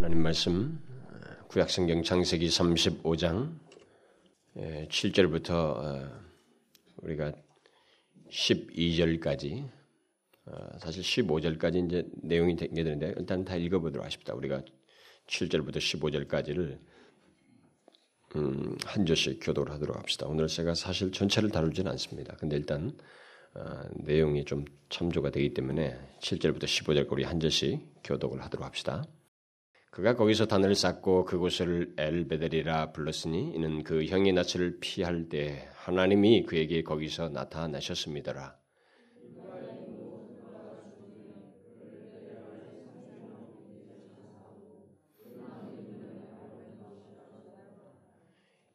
하나님 말씀 구약성경 창세기 35장 7절부터 어, 우리가 12절까지 어, 사실 15절까지 이제 내용이 되게 되는데 일단 다 읽어보도록 하십니다. 우리가 7절부터 15절까지를 음, 한 절씩 교도를 하도록 합시다. 오늘 제가 사실 전체를 다루지는 않습니다. 근데 일단 어, 내용이 좀 참조가 되기 때문에 7절부터 15절까지 우리 한 절씩 교독을 하도록 합시다. 그가 거기서 단을 쌓고 그곳을 엘베델이라 불렀으니 이는 그 형의 낯을 피할 때 하나님이 그에게 거기서 나타나셨습니다라.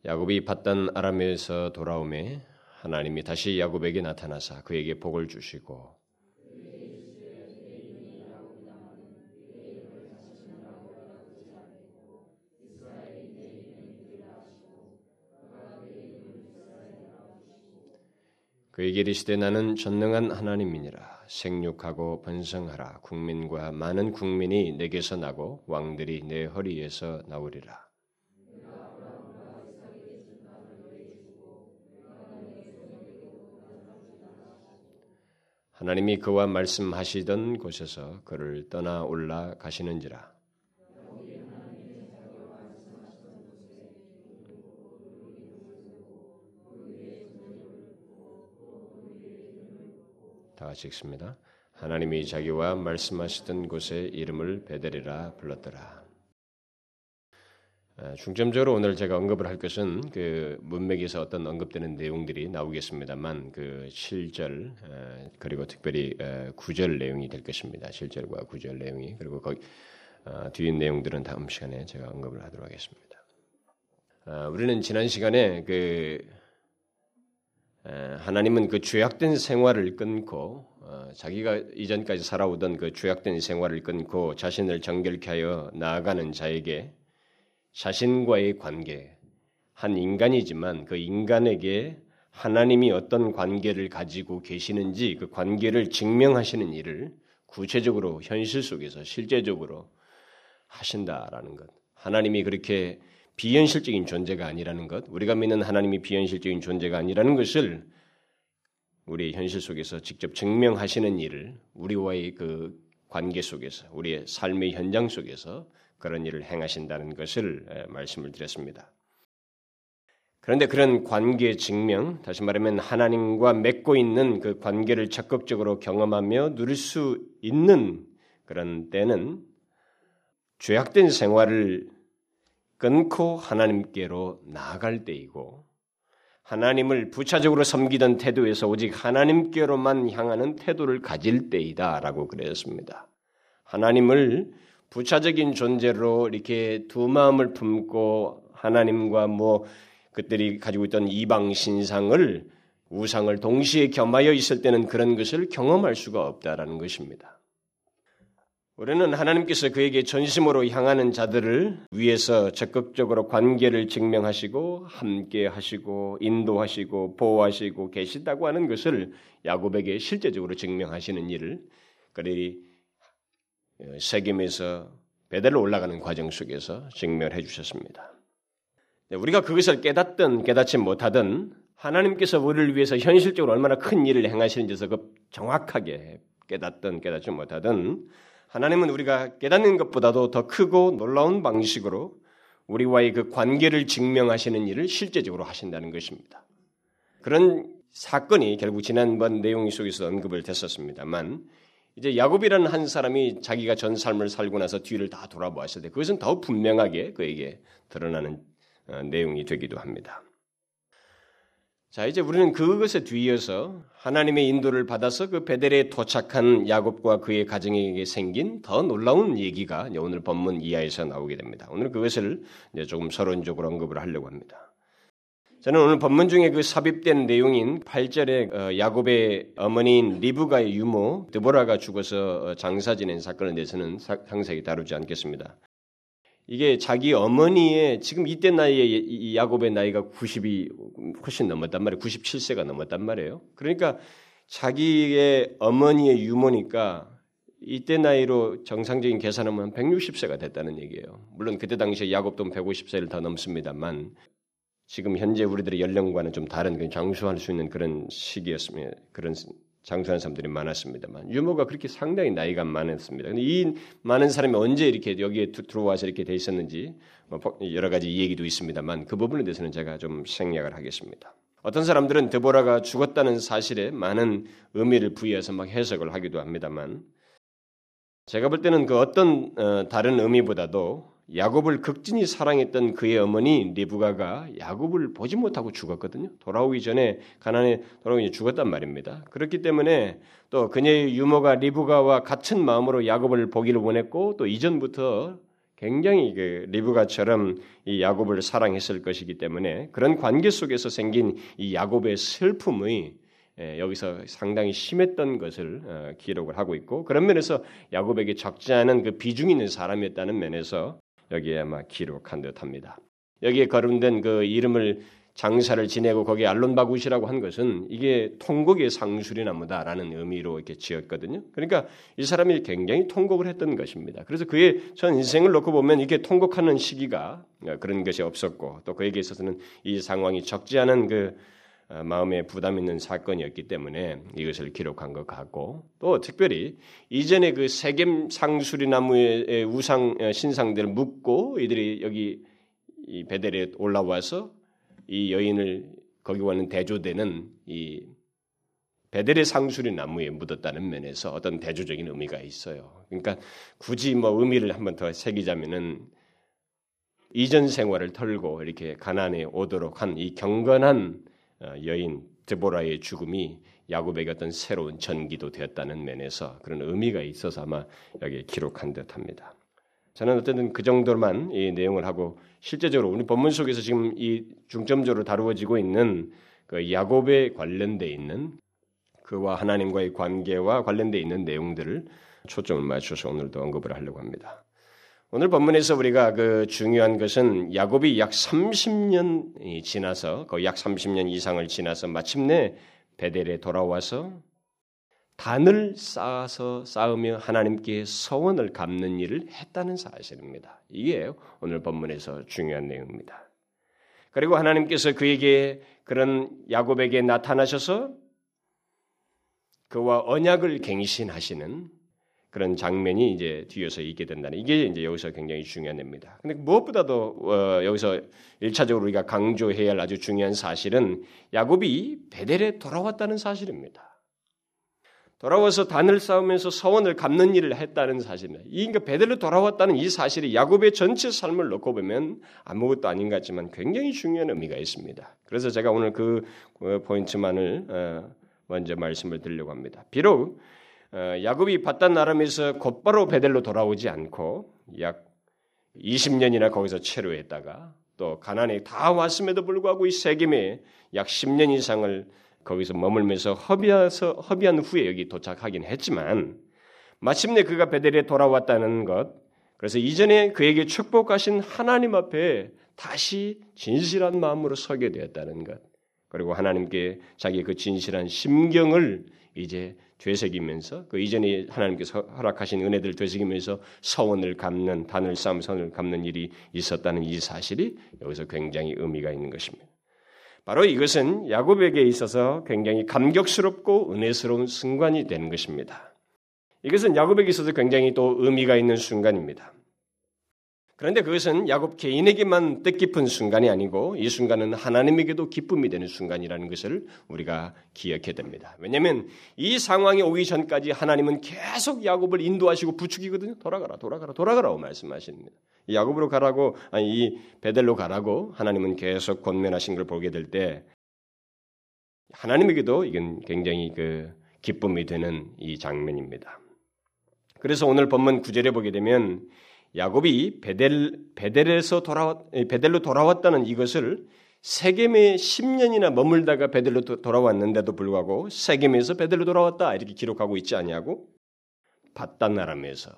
야곱이 받던 아람에서 돌아오매 하나님이 다시 야곱에게 나타나사 그에게 복을 주시고 그에게 이르시되 나는 전능한 하나님이니라. 생육하고 번성하라. 국민과 많은 국민이 내게서 나고 왕들이 내 허리에서 나오리라. 하나님이 그와 말씀하시던 곳에서 그를 떠나 올라가시는지라 다 같이 읽습니다. 하나님이 자기와 말씀하시던 곳에 이름을 베델이라 불렀더라. 아, 중점적으로 오늘 제가 언급을 할 것은 그 문맥에서 어떤 언급되는 내용들이 나오겠습니다만 그 7절 아, 그리고 특별히 9절 아, 내용이 될 것입니다. 7절과 9절 내용이 그리고 거기 뒤에 내용들은 다음 시간에 제가 언급을 하도록 하겠습니다. 우리는 지난 시간에 그 하나님은 그 죄악된 생활을 끊고 어, 자기가 이전까지 살아오던 그 죄악된 생활을 끊고 자신을 정결케 하여 나아가는 자에게 자신과의 관계, 한 인간이지만 그 인간에게 하나님이 어떤 관계를 가지고 계시는지 그 관계를 증명하시는 일을 구체적으로 현실 속에서 실제적으로 하신다라는 것. 하나님이 그렇게 비현실적인 존재가 아니라는 것, 우리가 믿는 하나님이 비현실적인 존재가 아니라는 것을 우리의 현실 속에서 직접 증명하시는 일을 우리와의 그 관계 속에서, 우리의 삶의 현장 속에서 그런 일을 행하신다는 것을 말씀을 드렸습니다. 그런데 그런 관계 증명, 다시 말하면 하나님과 맺고 있는 그 관계를 적극적으로 경험하며 누릴 수 있는 그런 때는 죄악된 생활을 끊고 하나님께로 나아갈 때이고 하나님을 부차적으로 섬기던 태도에서 오직 하나님께로만 향하는 태도를 가질 때이다라고 그랬습니다. 하나님을 부차적인 존재로 이렇게 두 마음을 품고 하나님과 뭐 그들이 가지고 있던 이방 신상을 우상을 동시에 겸하여 있을 때는 그런 것을 경험할 수가 없다라는 것입니다. 우리는 하나님께서 그에게 전심으로 향하는 자들을 위해서 적극적으로 관계를 증명하시고 함께 하시고 인도하시고 보호하시고 계시다고 하는 것을 야곱에게 실제적으로 증명하시는 일을 그들이 세겜에서 베델로 올라가는 과정 속에서 증명해 주셨습니다. 네, 우리가 그것을 깨닫든 깨닫지 못하든 하나님께서 우리를 위해서 현실적으로 얼마나 큰 일을 행하시는지서 그 정확하게 깨닫든 깨닫지 못하든 하나님은 우리가 깨닫는 것보다도 더 크고 놀라운 방식으로 우리와의 그 관계를 증명하시는 일을 실제적으로 하신다는 것입니다. 그런 사건이 결국 지난번 내용 속에서 언급을 됐었습니다만 이제 야곱이라는 한 사람이 자기가 전 삶을 살고 나서 뒤를 다 돌아보았을 때 그것은 더 분명하게 그에게 드러나는 어, 내용이 되기도 합니다. 자, 이제 우리는 그것에 뒤이어서 하나님의 인도를 받아서 그 베델에 도착한 야곱과 그의 가정에게 생긴 더 놀라운 얘기가 오늘 본문 이하에서 나오게 됩니다. 오늘 그것을 이제 조금 서론적으로 언급을 하려고 합니다. 저는 오늘 본문 중에 그 삽입된 내용인 8절에 어, 야곱의 어머니인 리브가의 유모 드보라가 죽어서 어, 장사 지낸 사건에 대해서는 상세히 다루지 않겠습니다. 이게 자기 어머니의 지금 이때 나이에 야곱의 나이가 90이 훨씬 넘었단 말이에요. 97세가 넘었단 말이에요. 그러니까 자기의 어머니의 유모니까 이때 나이로 정상적인 계산하면 160세가 됐다는 얘기예요. 물론 그때 당시에 야곱도 150세를 더 넘습니다만 지금 현재 우리들의 연령과는 좀 다른 그 장수할 수 있는 그런 시기였으면 그런 장수하는 사람들이 많았습니다만 유모가 그렇게 상당히 나이가 많았습니다. 근데 이 많은 사람이 언제 이렇게 여기에 들어와서 이렇게 돼 있었는지 뭐 여러 가지 얘기도 있습니다만 그 부분에 대해서는 제가 좀 생략을 하겠습니다. 어떤 사람들은 드보라가 죽었다는 사실에 많은 의미를 부여해서 막 해석을 하기도 합니다만 제가 볼 때는 그 어떤 어, 다른 의미보다도 야곱을 극진히 사랑했던 그의 어머니 리브가가 야곱을 보지 못하고 죽었거든요. 돌아오기 전에 가난에 돌아오기 전에 죽었단 말입니다. 그렇기 때문에 또 그녀의 유모가 리브가와 같은 마음으로 야곱을 보기를 원했고 또 이전부터 굉장히 그 리브가처럼 이 야곱을 사랑했을 것이기 때문에 그런 관계 속에서 생긴 이 야곱의 슬픔의 예, 여기서 상당히 심했던 것을 어, 기록을 하고 있고 그런 면에서 야곱에게 적지 않은 그 비중 있는 사람이었다는 면에서 여기에 아마 기록한 듯합니다. 여기에 거론된 그 이름을 장사를 지내고 거기에 알론바굿이라고 한 것은 이게 통곡의 상술이 나무다라는 의미로 이렇게 지었거든요. 그러니까 이 사람이 굉장히 통곡을 했던 것입니다. 그래서 그의 전 인생을 놓고 보면 이게 통곡하는 시기가 그런 것이 없었고 또 그에게 있어서는 이 상황이 적지 않은 그 어, 마음에 부담 있는 사건이었기 때문에 이것을 기록한 것 같고 또 특별히 이전에 그 세겜 상수리 나무의 우상 어, 신상들을 묻고 이들이 여기 이 베델에 올라와서 이 여인을 거기 와는 대조되는 이 베델의 상수리 나무에 묻었다는 면에서 어떤 대조적인 의미가 있어요. 그러니까 굳이 뭐 의미를 한번 더 새기자면은 이전 생활을 털고 이렇게 가난에 오도록 한 이 경건한 어, 여인 드보라의 죽음이 야곱에게 어떤 새로운 전기도 되었다는 면에서 그런 의미가 있어서 아마 여기에 기록한 듯합니다. 저는 어쨌든 그 정도만 이 내용을 하고 실제적으로 우리 본문 속에서 지금 이 중점적으로 다루어지고 있는 그 야곱에 관련돼 있는 그와 하나님과의 관계와 관련돼 있는 내용들을 초점을 맞춰서 오늘도 언급을 하려고 합니다. 오늘 본문에서 우리가 그 중요한 것은 야곱이 약 30년이 지나서 거의 약 30년 이상을 지나서 마침내 베델에 돌아와서 단을 쌓아서 쌓으며 하나님께 서원을 갚는 일을 했다는 사실입니다. 이게 오늘 본문에서 중요한 내용입니다. 그리고 하나님께서 그에게 그런 야곱에게 나타나셔서 그와 언약을 갱신하시는 그런 장면이 이제 뒤에서 있게 된다는 이게 이제 여기서 굉장히 중요한 겁니다. 근데 무엇보다도 어, 여기서 일차적으로 우리가 강조해야 할 아주 중요한 사실은 야곱이 베델에 돌아왔다는 사실입니다. 돌아와서 단을 쌓으면서 서원을 갚는 일을 했다는 사실입니다. 이 그러니까 베델로 돌아왔다는 이 사실이 야곱의 전체 삶을 놓고 보면 아무것도 아닌 것 같지만 굉장히 중요한 의미가 있습니다. 그래서 제가 오늘 그 어, 포인트만을 어, 먼저 말씀을 드리려고 합니다. 비록 어, 야곱이 바단 아람에서 곧바로 베델로 돌아오지 않고 약 20년이나 거기서 체류했다가 또 가난에 다 왔음에도 불구하고 이 세겜에 약 10년 이상을 거기서 머물면서 허비해서 허비한 후에 여기 도착하긴 했지만 마침내 그가 베델에 돌아왔다는 것 그래서 이전에 그에게 축복하신 하나님 앞에 다시 진실한 마음으로 서게 되었다는 것 그리고 하나님께 자기 그 진실한 심경을 이제 되새기면서 그 이전에 하나님께서 허락하신 은혜들을 되새기면서 서원을 갚는 단을 쌓음 선을 갚는 일이 있었다는 이 사실이 여기서 굉장히 의미가 있는 것입니다. 바로 이것은 야곱에게 있어서 굉장히 감격스럽고 은혜스러운 순간이 되는 것입니다. 이것은 야곱에게 있어서 굉장히 또 의미가 있는 순간입니다. 그런데 그것은 야곱 개인에게만 뜻깊은 순간이 아니고 이 순간은 하나님에게도 기쁨이 되는 순간이라는 것을 우리가 기억해야 됩니다. 왜냐하면 이 상황이 오기 전까지 하나님은 계속 야곱을 인도하시고 부추기거든요. 돌아가라, 돌아가라, 돌아가라고 말씀하십니다. 야곱으로 가라고 아니 이 베델로 가라고 하나님은 계속 권면하신 걸 보게 될 때 하나님에게도 이건 굉장히 그 기쁨이 되는 이 장면입니다. 그래서 오늘 본문 구절에 보게 되면 야곱이 베델 베델에서 돌아왔 베델로 돌아왔다는 이것을 세겜에 10년이나 머물다가 베델로 돌아왔는데도 불구하고 세겜에서 베델로 돌아왔다 이렇게 기록하고 있지 않냐고 바단 나람에서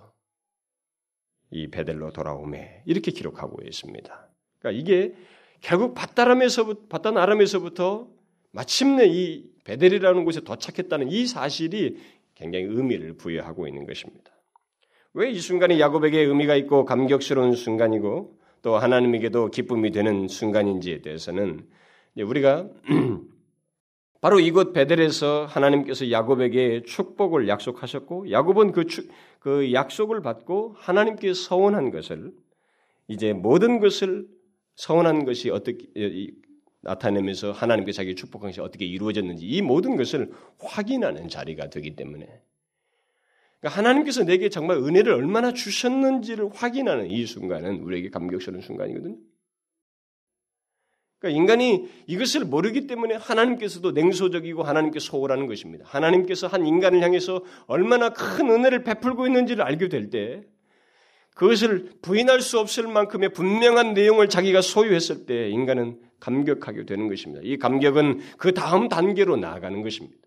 이 베델로 돌아오매 이렇게 기록하고 있습니다. 그러니까 이게 결국 바다람에서 바단 아람에서부터 마침내 이 베델이라는 곳에 도착했다는 이 사실이 굉장히 의미를 부여하고 있는 것입니다. 왜 이 순간이 야곱에게 의미가 있고 감격스러운 순간이고 또 하나님에게도 기쁨이 되는 순간인지에 대해서는 우리가 바로 이곳 베델에서 하나님께서 야곱에게 축복을 약속하셨고 야곱은 그, 추, 그 약속을 받고 하나님께 서원한 것을 이제 모든 것을 서원한 것이 어떻게 나타내면서 하나님께 자기 축복한 것이 어떻게 이루어졌는지 이 모든 것을 확인하는 자리가 되기 때문에 그러니까 하나님께서 내게 정말 은혜를 얼마나 주셨는지를 확인하는 이 순간은 우리에게 감격스러운 순간이거든요. 그러니까 인간이 이것을 모르기 때문에 하나님께서도 냉소적이고 하나님께 소홀하는 것입니다. 하나님께서 한 인간을 향해서 얼마나 큰 은혜를 베풀고 있는지를 알게 될 때 그것을 부인할 수 없을 만큼의 분명한 내용을 자기가 소유했을 때 인간은 감격하게 되는 것입니다. 이 감격은 그 다음 단계로 나아가는 것입니다.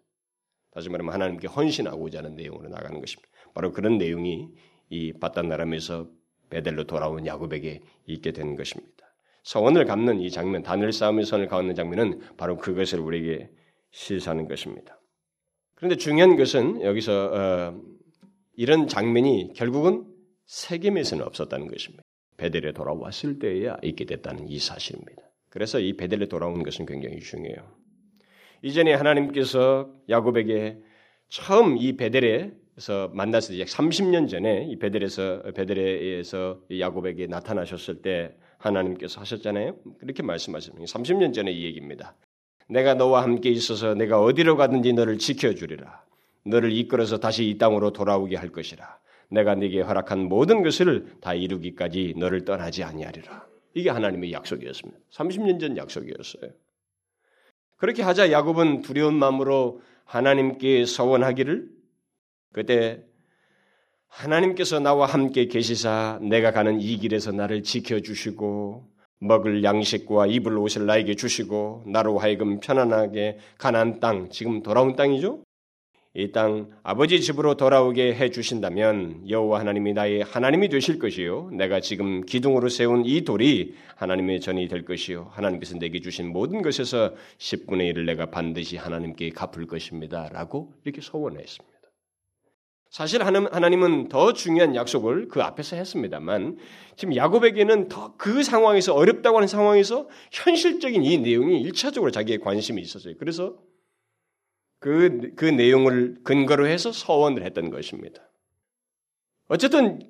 다시 말하면 하나님께 헌신하고자 하는 내용으로 나가는 것입니다. 바로 그런 내용이 이 바단나람에서 베델로 돌아온 야곱에게 있게 되는 것입니다. 서원을 갚는 이 장면, 단을 쌓으며 선을 갚는 장면은 바로 그것을 우리에게 시사하는 것입니다. 그런데 중요한 것은 여기서 어, 이런 장면이 결국은 세겜에서는 없었다는 것입니다. 베델에 돌아왔을 때에야 있게 됐다는 이 사실입니다. 그래서 이 베델에 돌아온 것은 굉장히 중요해요. 이전에 하나님께서 야곱에게 처음 이 베델에서 만났을 때 30년 전에 이 베델에서 베델에서 야곱에게 나타나셨을 때 하나님께서 하셨잖아요. 그렇게 말씀하십니다. 30년 전에 이 얘기입니다. 내가 너와 함께 있어서 내가 어디로 가든지 너를 지켜주리라. 너를 이끌어서 다시 이 땅으로 돌아오게 할 것이라. 내가 네게 허락한 모든 것을 다 이루기까지 너를 떠나지 아니하리라. 이게 하나님의 약속이었습니다. 30년 전 약속이었어요. 그렇게 하자 야곱은 두려운 마음으로 하나님께 서원하기를 그때 하나님께서 나와 함께 계시사 내가 가는 이 길에서 나를 지켜주시고 먹을 양식과 입을 옷을 나에게 주시고 나로 하여금 편안하게 가난 땅 지금 돌아온 땅이죠. 이 땅 아버지 집으로 돌아오게 해 주신다면 여호와 하나님이 나의 하나님이 되실 것이요 내가 지금 기둥으로 세운 이 돌이 하나님의 전이 될 것이요 하나님께서 내게 주신 모든 것에서 10분의 1을 내가 반드시 하나님께 갚을 것입니다라고 이렇게 소원했습니다. 사실 하나님은 더 중요한 약속을 그 앞에서 했습니다만 지금 야곱에게는 더 그 상황에서 어렵다고 하는 상황에서 현실적인 이 내용이 일차적으로 자기의 관심이 있었어요. 그래서 그, 그 내용을 근거로 해서 서원을 했던 것입니다. 어쨌든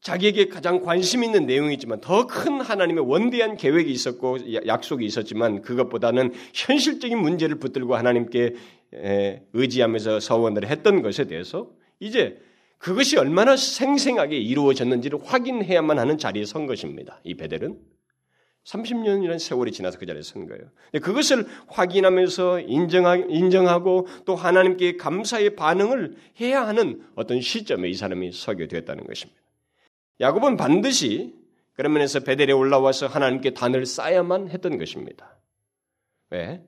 자기에게 가장 관심 있는 내용이지만 더 큰 하나님의 원대한 계획이 있었고 약속이 있었지만 그것보다는 현실적인 문제를 붙들고 하나님께 의지하면서 서원을 했던 것에 대해서 이제 그것이 얼마나 생생하게 이루어졌는지를 확인해야만 하는 자리에 선 것입니다. 이 베델은 30년이라는 세월이 지나서 그 자리에 선 거예요. 그것을 확인하면서 인정하 고 또 하나님께 감사의 반응을 해야 하는 어떤 시점에 이 사람이 서게 되었다는 것입니다. 야곱은 반드시 그런 면에서 베델에 올라와서 하나님께 단을 쌓아야만 했던 것입니다. 왜?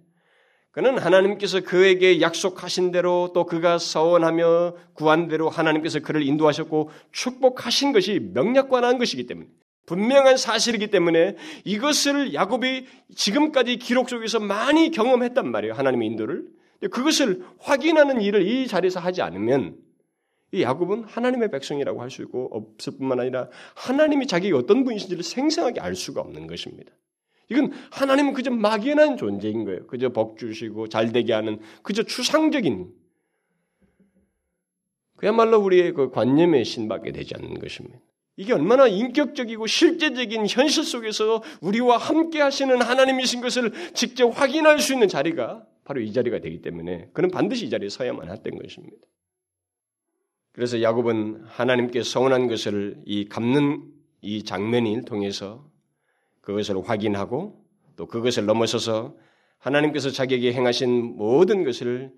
그는 하나님께서 그에게 약속하신 대로 또 그가 서원하며 구한 대로 하나님께서 그를 인도하셨고 축복하신 것이 명약관한 것이기 때문에 분명한 사실이기 때문에 이것을 야곱이 지금까지 기록 속에서 많이 경험했단 말이에요. 하나님의 인도를. 그것을 확인하는 일을 이 자리에서 하지 않으면 이 야곱은 하나님의 백성이라고 할 수 있고 없을 뿐만 아니라 하나님이 자기가 어떤 분이신지를 생생하게 알 수가 없는 것입니다. 이건 하나님은 그저 막연한 존재인 거예요. 그저 복 주시고 잘 되게 하는 그저 추상적인 그야말로 우리의 그 관념에 신받게 되지 않는 것입니다. 이게 얼마나 인격적이고 실제적인 현실 속에서 우리와 함께 하시는 하나님이신 것을 직접 확인할 수 있는 자리가 바로 이 자리가 되기 때문에 그는 반드시 이 자리에 서야만 했던 것입니다. 그래서 야곱은 하나님께 서운한 것을 이 갚는 이 장면을 통해서 그것을 확인하고 또 그것을 넘어서서 하나님께서 자기에게 행하신 모든 것을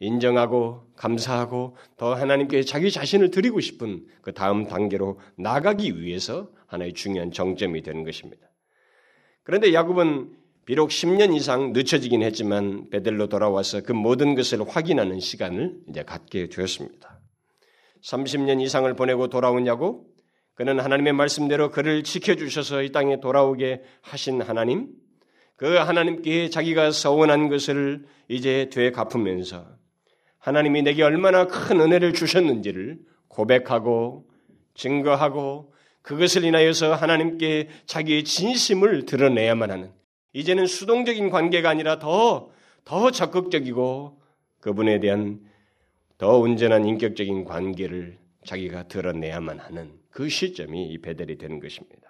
인정하고 감사하고 더 하나님께 자기 자신을 드리고 싶은 그 다음 단계로 나가기 위해서 하나의 중요한 정점이 되는 것입니다. 그런데 야곱은 비록 10년 이상 늦춰지긴 했지만 베델로 돌아와서 그 모든 것을 확인하는 시간을 이제 갖게 되었습니다. 30년 이상을 보내고 돌아온 야곱, 그는 하나님의 말씀대로 그를 지켜주셔서 이 땅에 돌아오게 하신 하나님, 그 하나님께 자기가 서원한 것을 이제 되갚으면서 갚으면서 하나님이 내게 얼마나 큰 은혜를 주셨는지를 고백하고 증거하고 그것을 인하여서 하나님께 자기의 진심을 드러내야만 하는 이제는 수동적인 관계가 아니라 더, 더 적극적이고 그분에 대한 더 온전한 인격적인 관계를 자기가 드러내야만 하는 그 시점이 이 베델이 되는 것입니다.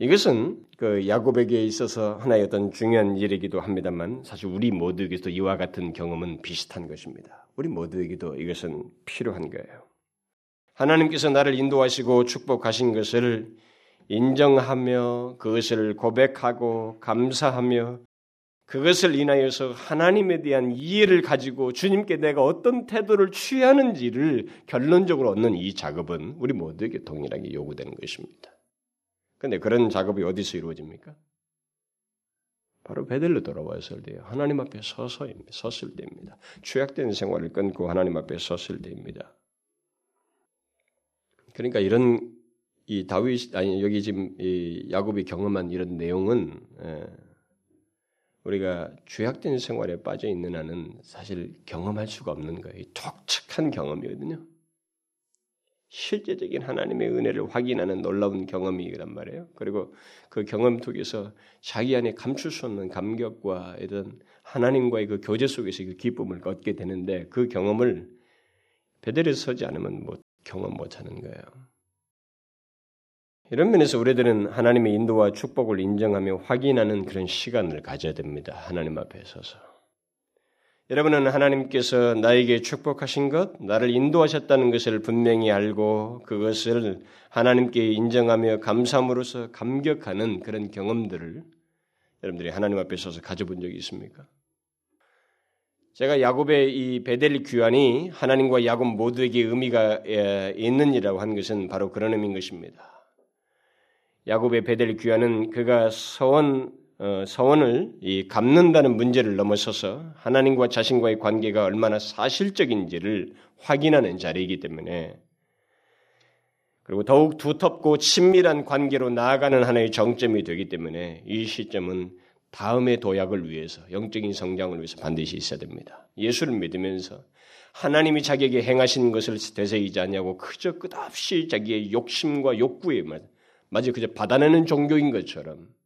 이것은 그 야곱에게 있어서 하나의 어떤 중요한 일이기도 합니다만 사실 우리 모두에게도 이와 같은 경험은 비슷한 것입니다. 우리 모두에게도 이것은 필요한 거예요. 하나님께서 나를 인도하시고 축복하신 것을 인정하며 그것을 고백하고 감사하며 그것을 인하여서 하나님에 대한 이해를 가지고 주님께 내가 어떤 태도를 취하는지를 결론적으로 얻는 이 작업은 우리 모두에게 동일하게 요구되는 것입니다. 그런데 그런 작업이 어디서 이루어집니까? 바로 베델로 돌아왔을 때요. 하나님 앞에 서서 섰을 때입니다. 죄악된 생활을 끊고 하나님 앞에 섰을 때입니다. 그러니까 이런 이 다윗 아니 여기 지금 이 야곱이 경험한 이런 내용은 예, 우리가 죄악된 생활에 빠져 있는 한은 사실 경험할 수가 없는 거예요. 독특한 경험이거든요. 실제적인 하나님의 은혜를 확인하는 놀라운 경험이란 말이에요. 그리고 그 경험 속에서 자기 안에 감출 수 없는 감격과 이런 하나님과의 그 교제 속에서 그 기쁨을 얻게 되는데 그 경험을 베델에 서지 않으면 못 경험 못 하는 거예요. 이런 면에서 우리들은 하나님의 인도와 축복을 인정하며 확인하는 그런 시간을 가져야 됩니다. 하나님 앞에 서서. 여러분은 하나님께서 나에게 축복하신 것, 나를 인도하셨다는 것을 분명히 알고 그것을 하나님께 인정하며 감사함으로써 감격하는 그런 경험들을 여러분들이 하나님 앞에 서서 가져본 적이 있습니까? 제가 야곱의 이 베델 귀환이 하나님과 야곱 모두에게 의미가 있는이라고 한 것은 바로 그런 의미인 것입니다. 야곱의 베델 귀환은 그가 서원 어, 서원을 이 갚는다는 문제를 넘어서서 하나님과 자신과의 관계가 얼마나 사실적인지를 확인하는 자리이기 때문에 그리고 더욱 두텁고 친밀한 관계로 나아가는 하나의 정점이 되기 때문에 이 시점은 다음의 도약을 위해서 영적인 성장을 위해서 반드시 있어야 됩니다. 예수를 믿으면서 하나님이 자기에게 행하신 것을 되새이지 않냐고 그저 끝없이 자기의 욕심과 욕구에 마치 그저 받아내는 종교인 것처럼 어,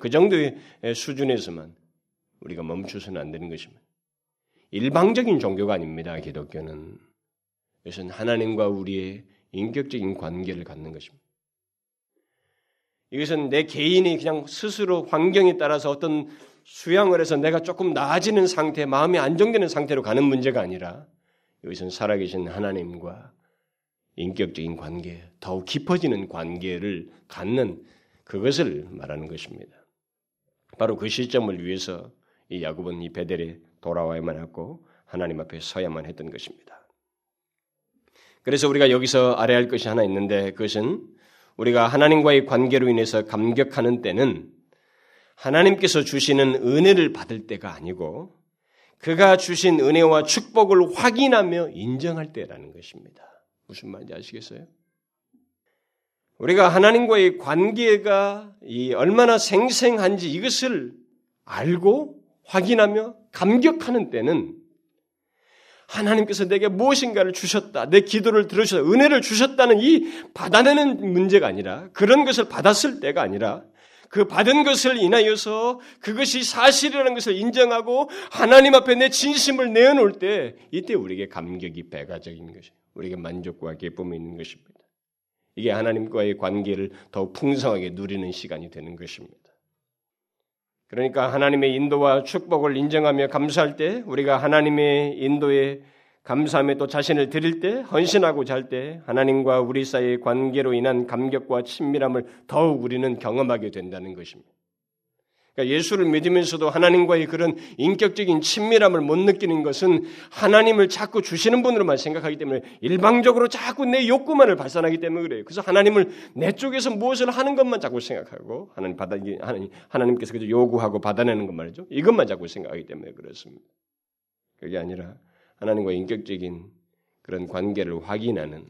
그 정도의 수준에서만 우리가 멈추서는 안 되는 것입니다. 일방적인 종교가 아닙니다. 기독교는 이것은 하나님과 우리의 인격적인 관계를 갖는 것입니다. 이것은 내 개인이 그냥 스스로 환경에 따라서 어떤 수양을 해서 내가 조금 나아지는 상태, 마음이 안정되는 상태로 가는 문제가 아니라 이것은 살아계신 하나님과 인격적인 관계, 더욱 깊어지는 관계를 갖는 그것을 말하는 것입니다. 바로 그 시점을 위해서 이 야곱은 이 베델에 돌아와야만 하고 하나님 앞에 서야만 했던 것입니다. 그래서 우리가 여기서 알아야 할 것이 하나 있는데 그것은 우리가 하나님과의 관계로 인해서 감격하는 때는 하나님께서 주시는 은혜를 받을 때가 아니고 그가 주신 은혜와 축복을 확인하며 인정할 때라는 것입니다. 무슨 말인지 아시겠어요? 우리가 하나님과의 관계가 얼마나 생생한지 이것을 알고 확인하며 감격하는 때는 하나님께서 내게 무엇인가를 주셨다, 내 기도를 들으셨다, 은혜를 주셨다는 이 받아내는 문제가 아니라 그런 것을 받았을 때가 아니라 그 받은 것을 인하여서 그것이 사실이라는 것을 인정하고 하나님 앞에 내 진심을 내어놓을 때 이때 우리에게 감격이 배가적인 것이 우리에게 만족과 기쁨이 있는 것입니다. 이게 하나님과의 관계를 더욱 풍성하게 누리는 시간이 되는 것입니다. 그러니까 하나님의 인도와 축복을 인정하며 감사할 때 우리가 하나님의 인도에 감사함에 또 자신을 드릴 때 헌신하고 잘 때 하나님과 우리 사이의 관계로 인한 감격과 친밀함을 더욱 우리는 경험하게 된다는 것입니다. 그러니까 예수를 믿으면서도 하나님과의 그런 인격적인 친밀함을 못 느끼는 것은 하나님을 자꾸 주시는 분으로만 생각하기 때문에 일방적으로 자꾸 내 욕구만을 발산하기 때문에 그래요. 그래서 하나님을 내 쪽에서 무엇을 하는 것만 자꾸 생각하고 하나님 받아 하나님 하나님께서 그저 요구하고 받아내는 것 말이죠. 이것만 자꾸 생각하기 때문에 그렇습니다. 그게 아니라 하나님과 인격적인 그런 관계를 확인하는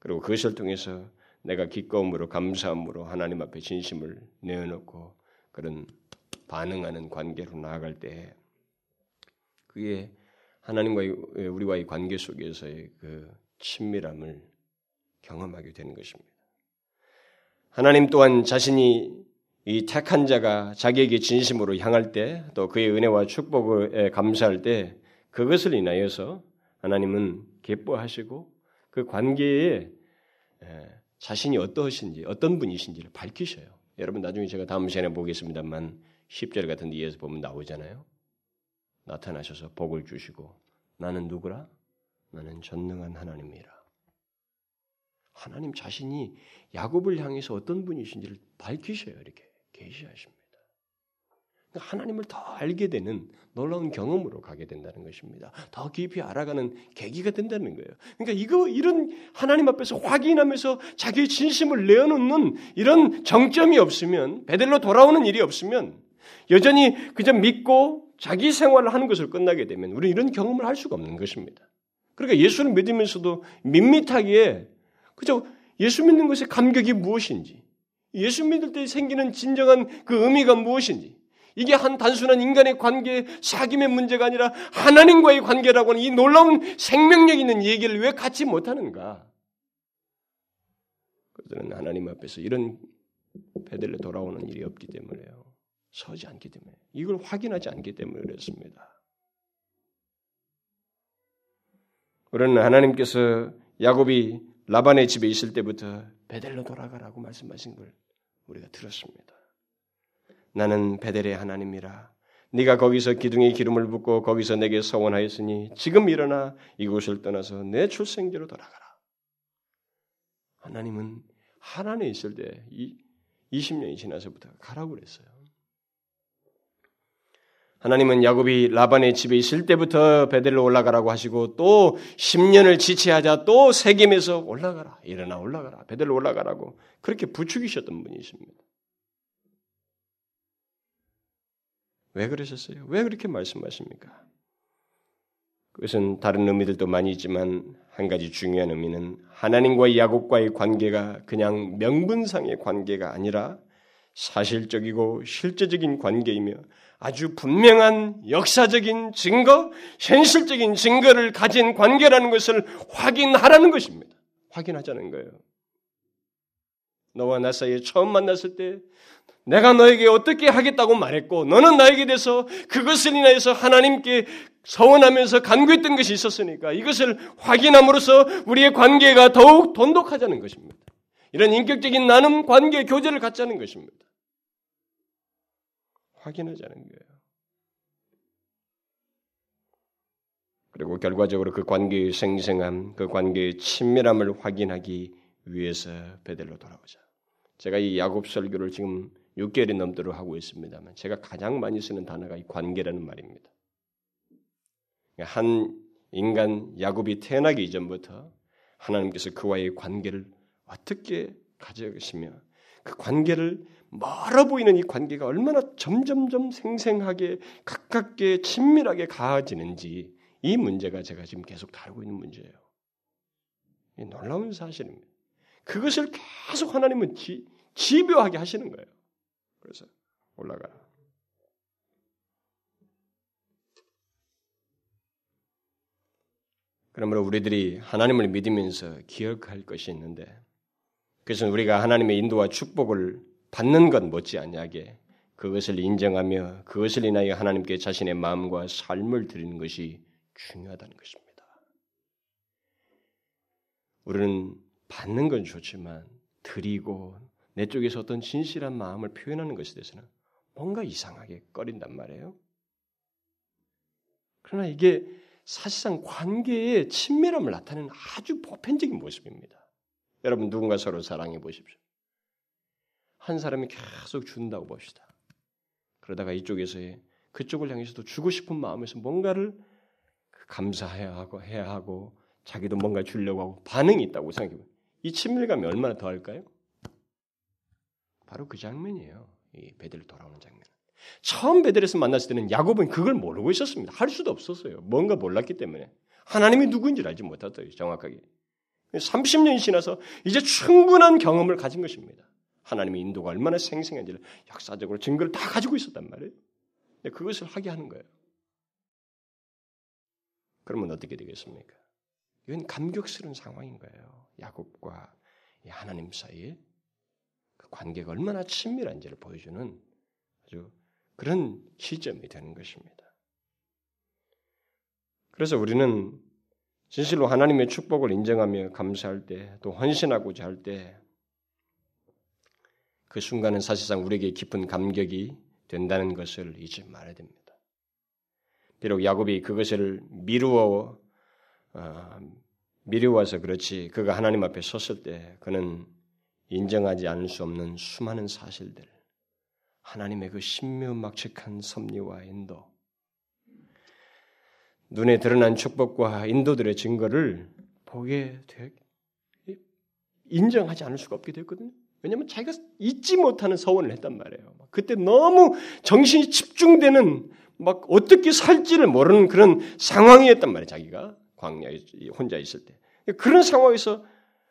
그리고 그것을 통해서 내가 기꺼움으로 감사함으로 하나님 앞에 진심을 내어놓고 그런 반응하는 관계로 나아갈 때 그게 하나님과의 우리와의 관계 속에서의 그 친밀함을 경험하게 되는 것입니다. 하나님 또한 자신이 이 택한 자가 자기에게 진심으로 향할 때, 또 그의 은혜와 축복에 감사할 때, 그것을 인하여서 하나님은 기뻐하시고 그 관계에 자신이 어떠신지, 어떤 분이신지를 밝히셔요. 여러분 나중에 제가 다음 시간에 보겠습니다만 10절 같은 데에서 보면 나오잖아요. 나타나셔서 복을 주시고 나는 누구라? 나는 전능한 하나님이라. 하나님 자신이 야곱을 향해서 어떤 분이신지를 밝히셔요. 이렇게 계시하십니다. 그러니까 하나님을 더 알게 되는 놀라운 경험으로 가게 된다는 것입니다. 더 깊이 알아가는 계기가 된다는 거예요. 그러니까 이거 이런 하나님 앞에서 확인하면서 자기의 진심을 내어놓는 이런 정점이 없으면 베델로 돌아오는 일이 없으면 여전히 그저 믿고 자기 생활을 하는 것을 끝나게 되면 우리는 이런 경험을 할 수가 없는 것입니다. 그러니까 예수를 믿으면서도 밋밋하게 그저 예수 믿는 것의 감격이 무엇인지, 예수 믿을 때 생기는 진정한 그 의미가 무엇인지, 이게 한 단순한 인간의 관계, 사귐의 문제가 아니라 하나님과의 관계라고 하는 이 놀라운 생명력 있는 얘기를 왜 갖지 못하는가? 그들은 하나님 앞에서 이런 배들에 돌아오는 일이 없기 때문에요. 서지 않기 때문에. 이걸 확인하지 않기 때문에 그렇습니다. 우리는 하나님께서 야곱이 라반의 집에 있을 때부터 베델로 돌아가라고 말씀하신 걸 우리가 들었습니다. 나는 베델의 하나님이라. 네가 거기서 기둥에 기름을 붓고 거기서 내게 서원하였으니 지금 일어나 이곳을 떠나서 내 출생지로 돌아가라. 하나님은 하나님에 있을 때 20년이 지나서부터 가라고 그랬어요. 하나님은 야곱이 라반의 집에 있을 때부터 베델로 올라가라고 하시고 또 10년을 지체하자 또 세겜에서 올라가라. 일어나 올라가라. 베델로 올라가라고 그렇게 부추기셨던 분이십니다. 왜 그러셨어요? 왜 그렇게 말씀하십니까? 그것은 다른 의미들도 많이 있지만 한 가지 중요한 의미는 하나님과 야곱과의 관계가 그냥 명분상의 관계가 아니라 사실적이고 실제적인 관계이며 아주 분명한 역사적인 증거, 현실적인 증거를 가진 관계라는 것을 확인하라는 것입니다. 확인하자는 거예요. 너와 나 사이에 처음 만났을 때 내가 너에게 어떻게 하겠다고 말했고 너는 나에게 대해서 그것을 인하여서 하나님께 서원하면서 간구했던 것이 있었으니까 이것을 확인함으로써 우리의 관계가 더욱 돈독하자는 것입니다. 이런 인격적인 나눔 관계 교제를 갖자는 것입니다. 확인하자는 거예요. 그리고 결과적으로 그 관계의 생생함, 그 관계의 친밀함을 확인하기 위해서 베델로 돌아오자. 제가 이 야곱 설교를 지금 6개월이 넘도록 하고 있습니다만 제가 가장 많이 쓰는 단어가 이 관계라는 말입니다. 한 인간 야곱이 태어나기 이전부터 하나님께서 그와의 관계를 어떻게 가져가시며 그 관계를 멀어 보이는 이 관계가 얼마나 점점점 생생하게 가깝게 친밀하게 가해지는지 이 문제가 제가 지금 계속 다루고 있는 문제예요. 놀라운 사실입니다. 그것을 계속 하나님은 지, 집요하게 하시는 거예요. 그래서 올라가라. 그러므로 우리들이 하나님을 믿으면서 기억할 것이 있는데 그것은 우리가 하나님의 인도와 축복을 받는 것 못지않게 그것을 인정하며 그것을 인하여 하나님께 자신의 마음과 삶을 드리는 것이 중요하다는 것입니다. 우리는 받는 건 좋지만 드리고 내 쪽에서 어떤 진실한 마음을 표현하는 것에 대해서는 뭔가 이상하게 꺼린단 말이에요. 그러나 이게 사실상 관계의 친밀함을 나타내는 아주 보편적인 모습입니다. 여러분 누군가 서로 사랑해 보십시오. 한 사람이 계속 준다고 봅시다. 그러다가 이쪽에서의 그쪽을 향해서도 주고 싶은 마음에서 뭔가를 감사해야 하고 해야 하고 자기도 뭔가 주려고 하고 반응이 있다고 생각해보면 이 친밀감이 얼마나 더할까요? 바로 그 장면이에요. 이 베델 돌아오는 장면. 처음 베델에서 만났을 때는 야곱은 그걸 모르고 있었습니다. 할 수도 없었어요. 뭔가 몰랐기 때문에 하나님이 누구인지를 알지 못했어요. 정확하게. 30년이 지나서 이제 충분한 경험을 가진 것입니다. 하나님의 인도가 얼마나 생생한지를 역사적으로 증거를 다 가지고 있었단 말이에요. 그것을 하게 하는 거예요. 그러면 어떻게 되겠습니까? 이건 감격스러운 상황인 거예요. 야곱과 하나님 사이에 그 관계가 얼마나 친밀한지를 보여주는 아주 그런 시점이 되는 것입니다. 그래서 우리는 진실로 하나님의 축복을 인정하며 감사할 때, 또 헌신하고자 할 때, 그 순간은 사실상 우리에게 깊은 감격이 된다는 것을 잊지 말아야 됩니다. 비록 야곱이 그것을 미루어 어, 미루어서 그렇지 그가 하나님 앞에 섰을 때 그는 인정하지 않을 수 없는 수많은 사실들, 하나님의 그 신묘막측한 섭리와 인도, 눈에 드러난 축복과 인도들의 증거를 보게 되 인정하지 않을 수가 없게 됐거든요. 왜냐하면 자기가 잊지 못하는 서원을 했단 말이에요. 그때 너무 정신이 집중되는 막 어떻게 살지를 모르는 그런 상황이었단 말이에요. 자기가 광야에 혼자 있을 때 그런 상황에서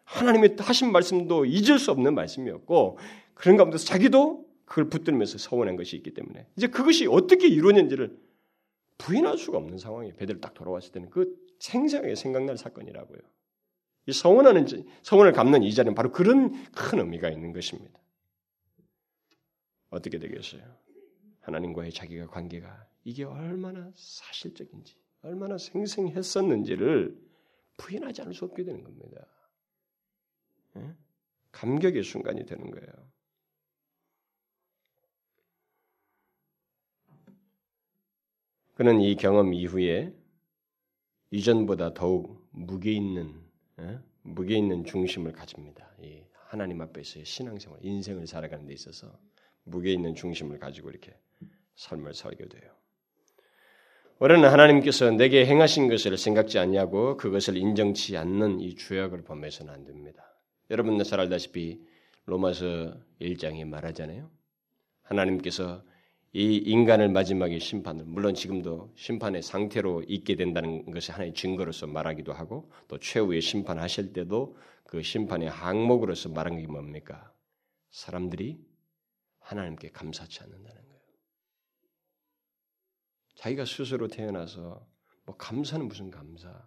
하나님의 하신 말씀도 잊을 수 없는 말씀이었고 그런 가운데서 자기도 그걸 붙들면서 서원한 것이 있기 때문에 이제 그것이 어떻게 이루어졌는지를 부인할 수가 없는 상황이에요. 베드로 딱 돌아왔을 때는 그 생생하게 생각날 사건이라고요. 이 서원하는 서원을 갚는 이 자리는 바로 그런 큰 의미가 있는 것입니다. 어떻게 되겠어요? 하나님과의 자기가 관계가 이게 얼마나 사실적인지, 얼마나 생생했었는지를 부인하지 않을 수 없게 되는 겁니다. 예? 감격의 순간이 되는 거예요. 그는 이 경험 이후에 이전보다 더욱 무게 있는 예? 무게 있는 중심을 가집니다. 이 하나님 앞에서의 신앙생활, 인생을 살아가는 데 있어서 무게 있는 중심을 가지고 이렇게 삶을 살게 돼요. 우리는 하나님께서 내게 행하신 것을 생각지 않냐고 그것을 인정치 않는 이 주약을 범해서는 안 됩니다. 여러분들 잘 알다시피 로마서 1장에 말하잖아요. 하나님께서 이 인간을 마지막에 심판을 물론 지금도 심판의 상태로 있게 된다는 것이 하나의 증거로서 말하기도 하고 또 최후의 심판하실 때도 그 심판의 항목으로서 말한 게 뭡니까? 사람들이 하나님께 감사치 않는다는 거예요. 자기가 스스로 태어나서 뭐 감사는 무슨 감사?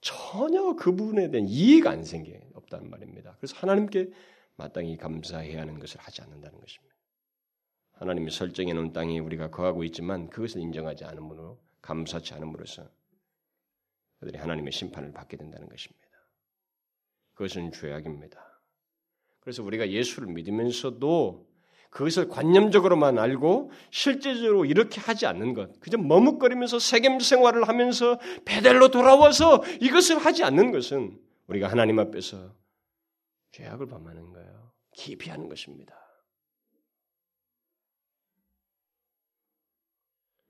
전혀 그 부분에 대한 이해가 안 생겨 없다는 말입니다. 그래서 하나님께 마땅히 감사해야 하는 것을 하지 않는다는 것입니다. 하나님이 설정해 놓은 땅에 우리가 거하고 있지만 그것을 인정하지 않음으로 감사치 않음으로써 그들이 하나님의 심판을 받게 된다는 것입니다. 그것은 죄악입니다. 그래서 우리가 예수를 믿으면서도 그것을 관념적으로만 알고 실제적으로 이렇게 하지 않는 것, 그저 머뭇거리면서 세겜 생활을 하면서 베델로 돌아와서 이것을 하지 않는 것은 우리가 하나님 앞에서 죄악을 범하는 거예요. 기피하는 것입니다.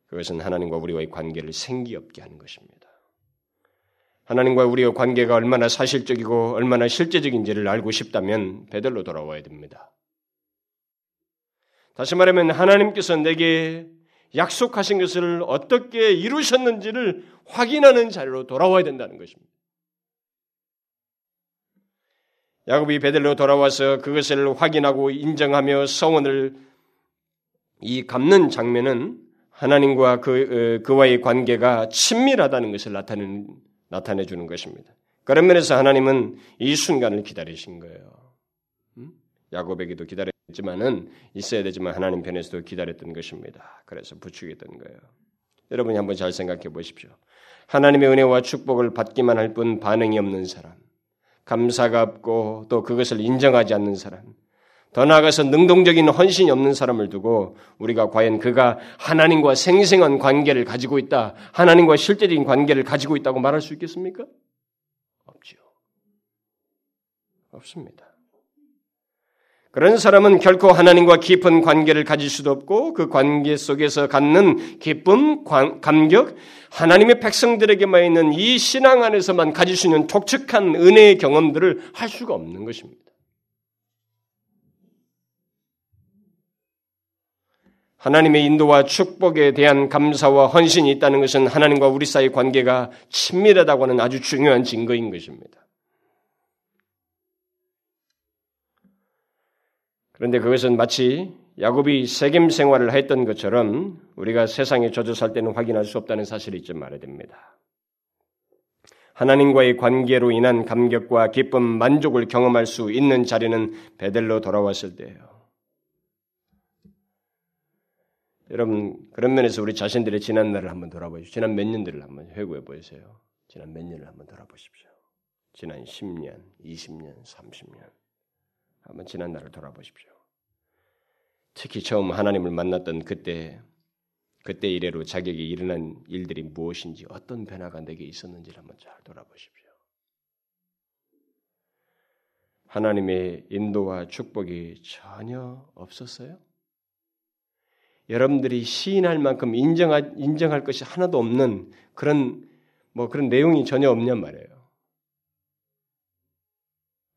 그것은 하나님과 우리와의 관계를 생기 없게 하는 것입니다. 하나님과 우리의 관계가 얼마나 사실적이고 얼마나 실제적인지를 알고 싶다면 베델로 돌아와야 됩니다. 다시 말하면 하나님께서 내게 약속하신 것을 어떻게 이루셨는지를 확인하는 자리로 돌아와야 된다는 것입니다. 야곱이 베델로 돌아와서 그것을 확인하고 인정하며 성원을 이 갚는 장면은 하나님과 그, 어, 그와의 관계가 친밀하다는 것을 나타내, 나타내 주는 것입니다. 그런 면에서 하나님은 이 순간을 기다리신 거예요. 음? 야곱에게도 기다렸지만은 있어야 되지만 하나님 편에서도 기다렸던 것입니다. 그래서 부추겼던 거예요. 여러분이 한번 잘 생각해 보십시오. 하나님의 은혜와 축복을 받기만 할 뿐 반응이 없는 사람, 감사가 없고 또 그것을 인정하지 않는 사람, 더 나아가서 능동적인 헌신이 없는 사람을 두고 우리가 과연 그가 하나님과 생생한 관계를 가지고 있다, 하나님과 실제적인 관계를 가지고 있다고 말할 수 있겠습니까? 없지요. 없습니다. 그런 사람은 결코 하나님과 깊은 관계를 가질 수도 없고 그 관계 속에서 갖는 기쁨, 감격, 하나님의 백성들에게만 있는 이 신앙 안에서만 가질 수 있는 독특한 은혜의 경험들을 할 수가 없는 것입니다. 하나님의 인도와 축복에 대한 감사와 헌신이 있다는 것은 하나님과 우리 사이 관계가 친밀하다고 하는 아주 중요한 증거인 것입니다. 그런데 그것은 마치 야곱이 세겜 생활을 했던 것처럼 우리가 세상에 젖어 살 때는 확인할 수 없다는 사실을 잊지 말아야 됩니다. 하나님과의 관계로 인한 감격과 기쁨, 만족을 경험할 수 있는 자리는 베델로 돌아왔을 때예요. 여러분 그런 면에서 우리 자신들의 지난 날을 한번 돌아보십시오. 지난 몇 년들을 한번 회고해 보세요. 지난 몇 년을 한번 돌아보십시오. 지난 10년, 20년, 30년 한번 지난 날을 돌아보십시오. 특히 처음 하나님을 만났던 그때 그때 이래로 자격이 일어난 일들이 무엇인지 어떤 변화가 내게 있었는지를 한번 잘 돌아보십시오. 하나님의 인도와 축복이 전혀 없었어요? 여러분들이 시인할 만큼 인정할, 인정할 것이 하나도 없는 그런 뭐 그런 내용이 전혀 없냔 말이에요.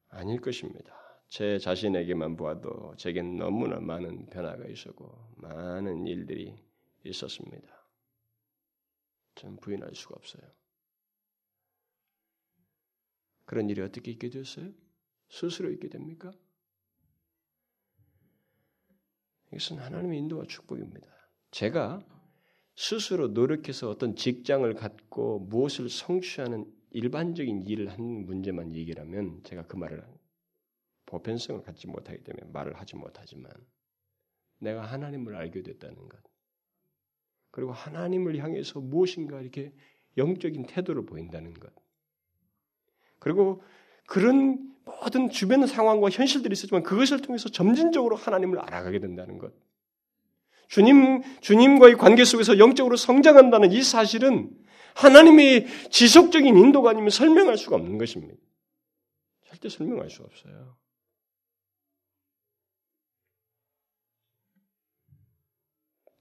아닐 것입니다. 제 자신에게만 보아도 제겐 너무나 많은 변화가 있었고 많은 일들이 있었습니다. 전 부인할 수가 없어요. 그런 일이 어떻게 있게 되었어요? 스스로 있게 됩니까? 이것은 하나님의 인도와 축복입니다. 제가 스스로 노력해서 어떤 직장을 갖고 무엇을 성취하는 일반적인 일을 하는 문제만 얘기라면 제가 그 말을 보편성을 갖지 못하기 때문에 말을 하지 못하지만 내가 하나님을 알게 됐다는 것 그리고 하나님을 향해서 무엇인가 이렇게 영적인 태도를 보인다는 것 그리고 그런 모든 주변 상황과 현실들이 있었지만 그것을 통해서 점진적으로 하나님을 알아가게 된다는 것. 주님, 주님과의 관계 속에서 영적으로 성장한다는 이 사실은 하나님의 지속적인 인도가 아니면 설명할 수가 없는 것입니다. 절대 설명할 수 없어요.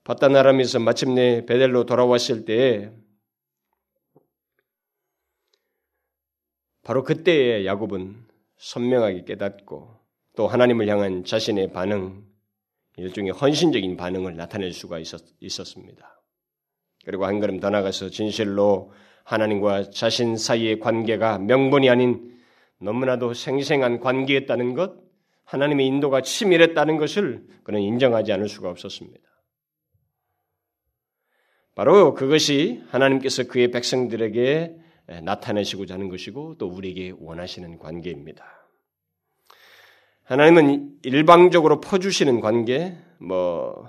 바다나람에서 마침내 베델로 돌아왔을 때 바로 그때에 야곱은 선명하게 깨닫고 또 하나님을 향한 자신의 반응, 일종의 헌신적인 반응을 나타낼 수가 있었, 있었 습니다. 그리고 한 걸음 더 나가서 진실로 하나님과 자신 사이의 관계가 명분이 아닌 너무나도 생생한 관계였다는 것, 하나님의 인도가 치밀했다는 것을 그는 인정하지 않을 수가 없었습니다. 바로 그것이 하나님께서 그의 백성들에게 나타내시고자 하는 것이고 또 우리에게 원하시는 관계입니다. 하나님은 일방적으로 퍼주시는 관계, 뭐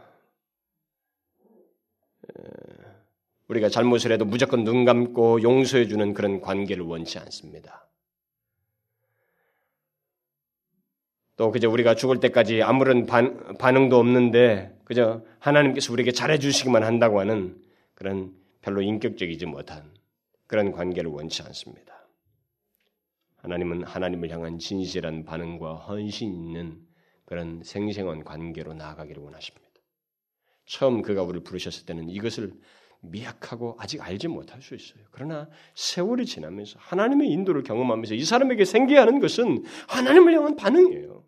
우리가 잘못을 해도 무조건 눈 감고 용서해 주는 그런 관계를 원치 않습니다. 또 그저 우리가 죽을 때까지 아무런 반, 반응도 없는데 그저 하나님께서 우리에게 잘해 주시기만 한다고 하는 그런 별로 인격적이지 못한 그런 관계를 원치 않습니다. 하나님은 하나님을 향한 진실한 반응과 헌신 있는 그런 생생한 관계로 나아가기를 원하십니다. 처음 그가 우리를 부르셨을 때는 이것을 미약하고 아직 알지 못할 수 있어요. 그러나 세월이 지나면서 하나님의 인도를 경험하면서 이 사람에게 생겨하는 것은 하나님을 향한 반응이에요.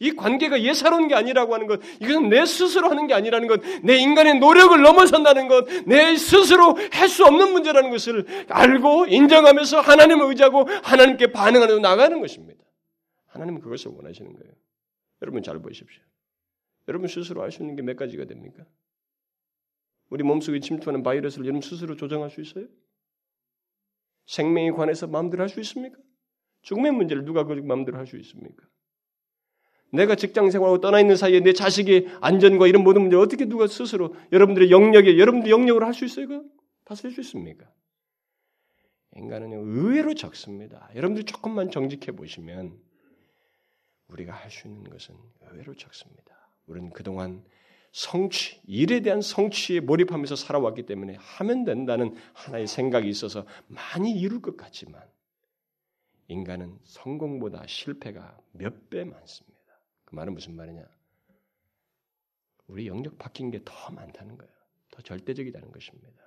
이 관계가 예사로운 게 아니라고 하는 것, 이것은 내 스스로 하는 게 아니라는 것, 내 인간의 노력을 넘어선다는 것, 내 스스로 할 수 없는 문제라는 것을 알고 인정하면서 하나님을 의지하고 하나님께 반응하는 나가는 것입니다. 하나님은 그것을 원하시는 거예요. 여러분 잘 보십시오. 여러분 스스로 할 수 있는 게 몇 가지가 됩니까? 우리 몸속에 침투하는 바이러스를 여러분 스스로 조정할 수 있어요? 생명에 관해서 마음대로 할 수 있습니까? 죽음의 문제를 누가 그 마음대로 할 수 있습니까? 내가 직장 생활하고 떠나 있는 사이에 내 자식의 안전과 이런 모든 문제를 어떻게 누가 스스로 여러분들의 영역에 여러분들 영역으로 할 수 있어요? 다스릴 수 있습니까? 인간은 의외로 적습니다. 여러분들 조금만 정직해 보시면 우리가 할 수 있는 것은 의외로 적습니다. 우리는 그동안 성취, 일에 대한 성취에 몰입하면서 살아왔기 때문에 하면 된다는 하나의 생각이 있어서 많이 이룰 것 같지만 인간은 성공보다 실패가 몇 배 많습니다. 그 말은 무슨 말이냐? 우리 영역 바뀐 게 더 많다는 거예요. 더 절대적이라는 것입니다.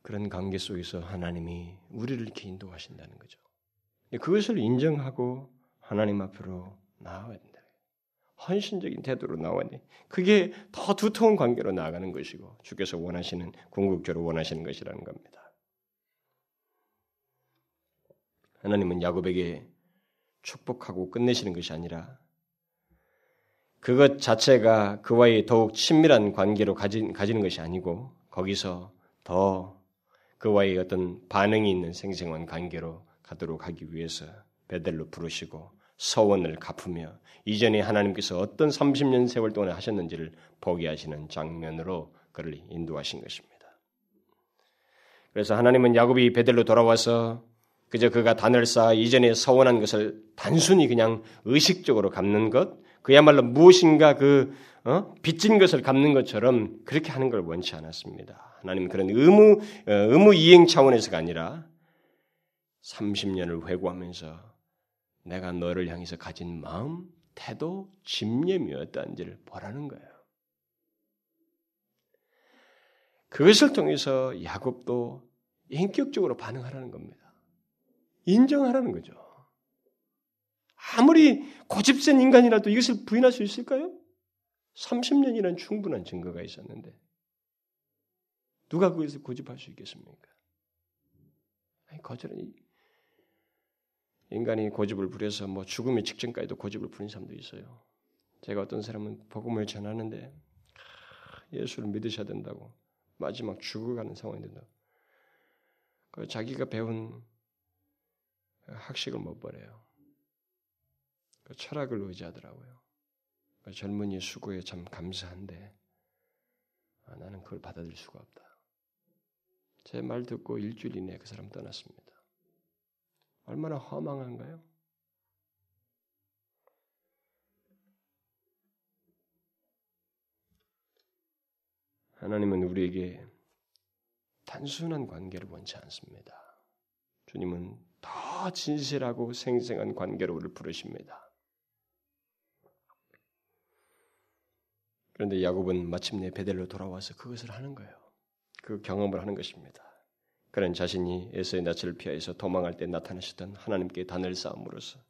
그런 관계 속에서 하나님이 우리를 이렇게 인도하신다는 거죠. 그것을 인정하고 하나님 앞으로 나와야 된다. 헌신적인 태도로 나와야 돼. 그게 더 두터운 관계로 나아가는 것이고 주께서 원하시는 궁극적으로 원하시는 것이라는 겁니다. 하나님은 야곱에게 축복하고 끝내시는 것이 아니라 그것 자체가 그와의 더욱 친밀한 관계로 가진, 가지는 것이 아니고 거기서 더 그와의 어떤 반응이 있는 생생한 관계로 가도록 하기 위해서 베델로 부르시고 서원을 갚으며 이전에 하나님께서 어떤 30년 세월 동안 하셨는지를 보게 하시는 장면으로 그를 인도하신 것입니다. 그래서 하나님은 야곱이 베델로 돌아와서 그저 그가 단을 쌓아 이전에 서원한 것을 단순히 그냥 의식적으로 갚는 것, 그야말로 무엇인가 그 어? 빚진 것을 갚는 것처럼 그렇게 하는 걸 원치 않았습니다. 하나님 그런 의무 어, 의무 이행 차원에서가 아니라 30년을 회고하면서 내가 너를 향해서 가진 마음, 태도, 집념이었다는지를 보라는 거예요. 그것을 통해서 야곱도 인격적으로 반응하라는 겁니다. 인정하라는 거죠. 아무리 고집센 인간이라도 이것을 부인할 수 있을까요? 30년이라는 충분한 증거가 있었는데 누가 그것을 고집할 수 있겠습니까? 거절은 인간이 고집을 부려서 뭐 죽음의 직전까지도 고집을 부린 사람도 있어요. 제가 어떤 사람은 복음을 전하는데 예수를 믿으셔야 된다고 마지막 죽어가는 상황이 된다. 그 자기가 배운 학식을 못 버려요. 그 철학을 의지하더라고요. 그 젊은이 수고에 참 감사한데 아, 나는 그걸 받아들일 수가 없다. 제 말 듣고 일주일 이내에 그 사람 떠났습니다. 얼마나 허망한가요? 하나님은 우리에게 단순한 관계를 원치 않습니다. 주님은 더 진실하고 생생한 관계로 우리를 부르십니다. 그런데 야곱은 마침내 베델로 돌아와서 그것을 하는 거예요. 그 경험을 하는 것입니다. 그런 자신이 에서의 낯을 피하여서 도망할 때 나타나셨던 하나님께 단을 쌓음으로써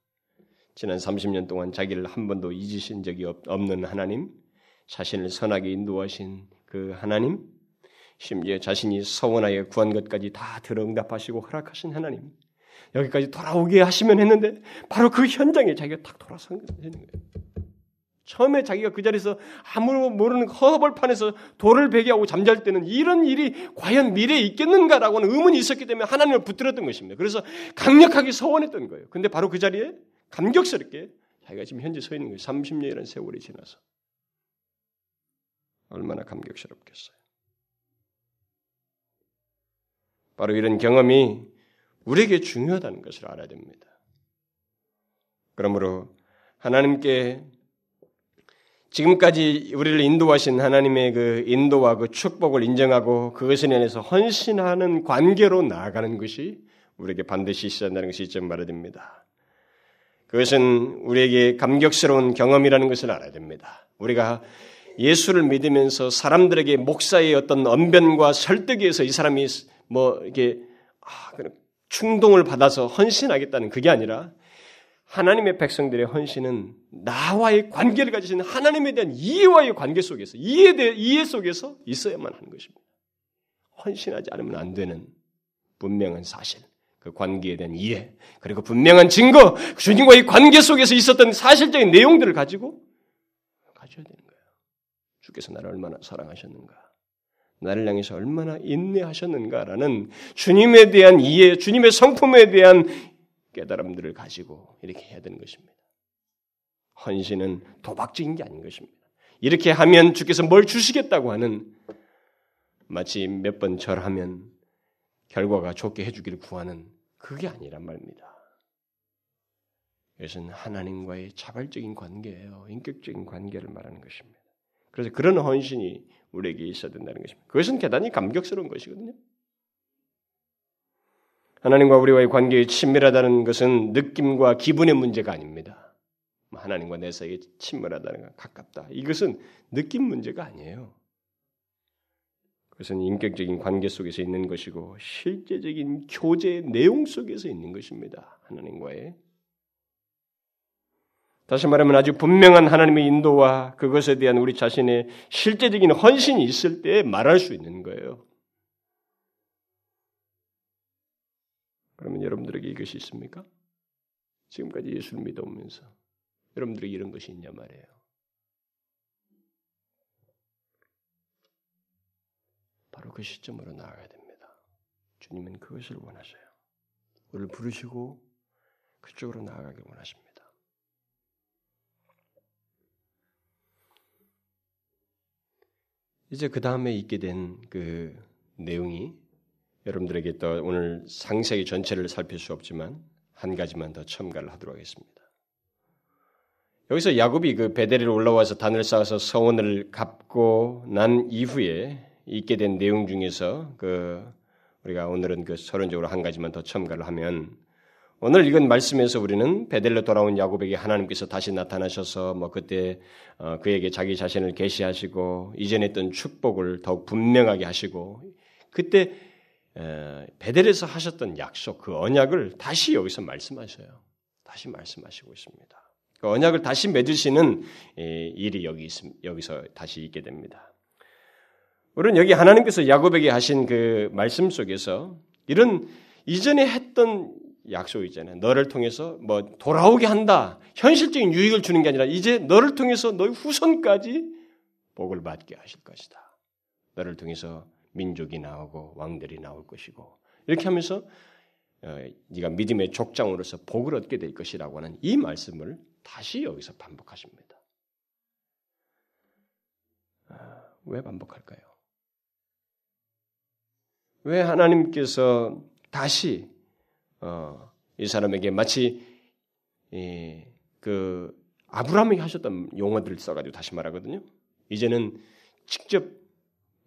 지난 30년 동안 자기를 한 번도 잊으신 적이 없는 하나님, 자신을 선하게 인도하신 그 하나님, 심지어 자신이 서원하여 구한 것까지 다 들어 응답하시고 허락하신 하나님, 여기까지 돌아오게 하시면 했는데 바로 그 현장에 자기가 탁 돌아선 거예요. 처음에 자기가 그 자리에서 아무도 모르는 허벌판에서 돌을 베개하고 잠잘 때는 이런 일이 과연 미래에 있겠는가라고는 의문이 있었기 때문에 하나님을 붙들었던 것입니다. 그래서 강력하게 서원했던 거예요. 근데 바로 그 자리에 감격스럽게 자기가 지금 현재 서 있는 거예요. 30년이라는 세월이 지나서. 얼마나 감격스럽겠어요. 바로 이런 경험이 우리에게 중요하다는 것을 알아야 됩니다. 그러므로 하나님께 지금까지 우리를 인도하신 하나님의 그 인도와 그 축복을 인정하고 그것에 인해서 헌신하는 관계로 나아가는 것이 우리에게 반드시 있어야 한다는 것이 이점 말해야 됩니다. 그것은 우리에게 감격스러운 경험이라는 것을 알아야 됩니다. 우리가 예수를 믿으면서 사람들에게 목사의 어떤 언변과 설득에 의해서 이 사람이 뭐 이게 아, 충동을 받아서 헌신하겠다는 그게 아니라 하나님의 백성들의 헌신은 나와의 관계를 가지시는 하나님에 대한 이해와의 관계 속에서 이해 대 이해 속에서 있어야만 하는 것입니다. 헌신하지 않으면 안 되는 분명한 사실, 그 관계에 대한 이해, 그리고 분명한 증거, 주님과의 관계 속에서 있었던 사실적인 내용들을 가지고 가져야 되는 거예요. 주께서 나를 얼마나 사랑하셨는가, 나를 향해서 얼마나 인내하셨는가라는 주님에 대한 이해, 주님의 성품에 대한 깨달음들을 가지고 이렇게 해야 되는 것입니다. 헌신은 도박적인 게 아닌 것입니다. 이렇게 하면 주께서 뭘 주시겠다고 하는 마치 몇 번 절하면 결과가 좋게 해주기를 구하는 그게 아니란 말입니다. 이것은 하나님과의 자발적인 관계예요. 인격적인 관계를 말하는 것입니다. 그래서 그런 헌신이 우리에게 있어야 된다는 것입니다. 그것은 대단히 감격스러운 것이거든요. 하나님과 우리와의 관계에 친밀하다는 것은 느낌과 기분의 문제가 아닙니다. 뭐 하나님과 내 사이에 친밀하다는 것, 가깝다. 이것은 느낌 문제가 아니에요. 그것은 인격적인 관계 속에서 있는 것이고 실제적인 교제의 내용 속에서 있는 것입니다. 하나님과의 다시 말하면 아주 분명한 하나님의 인도와 그것에 대한 우리 자신의 실제적인 헌신이 있을 때 말할 수 있는 거예요. 그러면 여러분들에게 이것이 있습니까? 지금까지 예수를 믿어오면서 여러분들에게 이런 것이 있냐 말이에요. 바로 그 시점으로 나아가야 됩니다. 주님은 그것을 원하세요. 우리를 부르시고 그쪽으로 나아가길 원하십니다. 이제 그 다음에 있게 된 그 내용이 여러분들에게 또 오늘 상세히 전체를 살필 수 없지만 한 가지만 더 첨가를 하도록 하겠습니다. 여기서 야곱이 그 베델리로 올라와서 단을 쌓아서 서원을 갚고 난 이후에 있게 된 내용 중에서 그 우리가 오늘은 그 서론적으로 한 가지만 더 첨가를 하면 오늘 읽은 말씀에서 우리는 베델로 돌아온 야곱에게 하나님께서 다시 나타나셔서 뭐 그때 어 그에게 자기 자신을 계시하시고 이전에 했던 축복을 더욱 분명하게 하시고 그때 베델에서 하셨던 약속 그 언약을 다시 여기서 말씀하셔요. 다시 말씀하시고 있습니다. 그 언약을 다시 맺으시는 일이 여기 여기서 다시 있게 됩니다. 우리는 여기 하나님께서 야곱에게 하신 그 말씀 속에서 이런 이전에 했던 약속 있잖아요. 너를 통해서 뭐 돌아오게 한다. 현실적인 유익을 주는 게 아니라 이제 너를 통해서 너희 후손까지 복을 받게 하실 것이다. 너를 통해서 민족이 나오고 왕들이 나올 것이고 이렇게 하면서 어, 네가 믿음의 족장으로서 복을 얻게 될 것이라고 하는 이 말씀을 다시 여기서 반복하십니다. 아, 왜 반복할까요? 왜 하나님께서 다시 어, 이 사람에게 마치 이, 그 아브라함이 하셨던 용어들을 써가지고 다시 말하거든요. 이제는 직접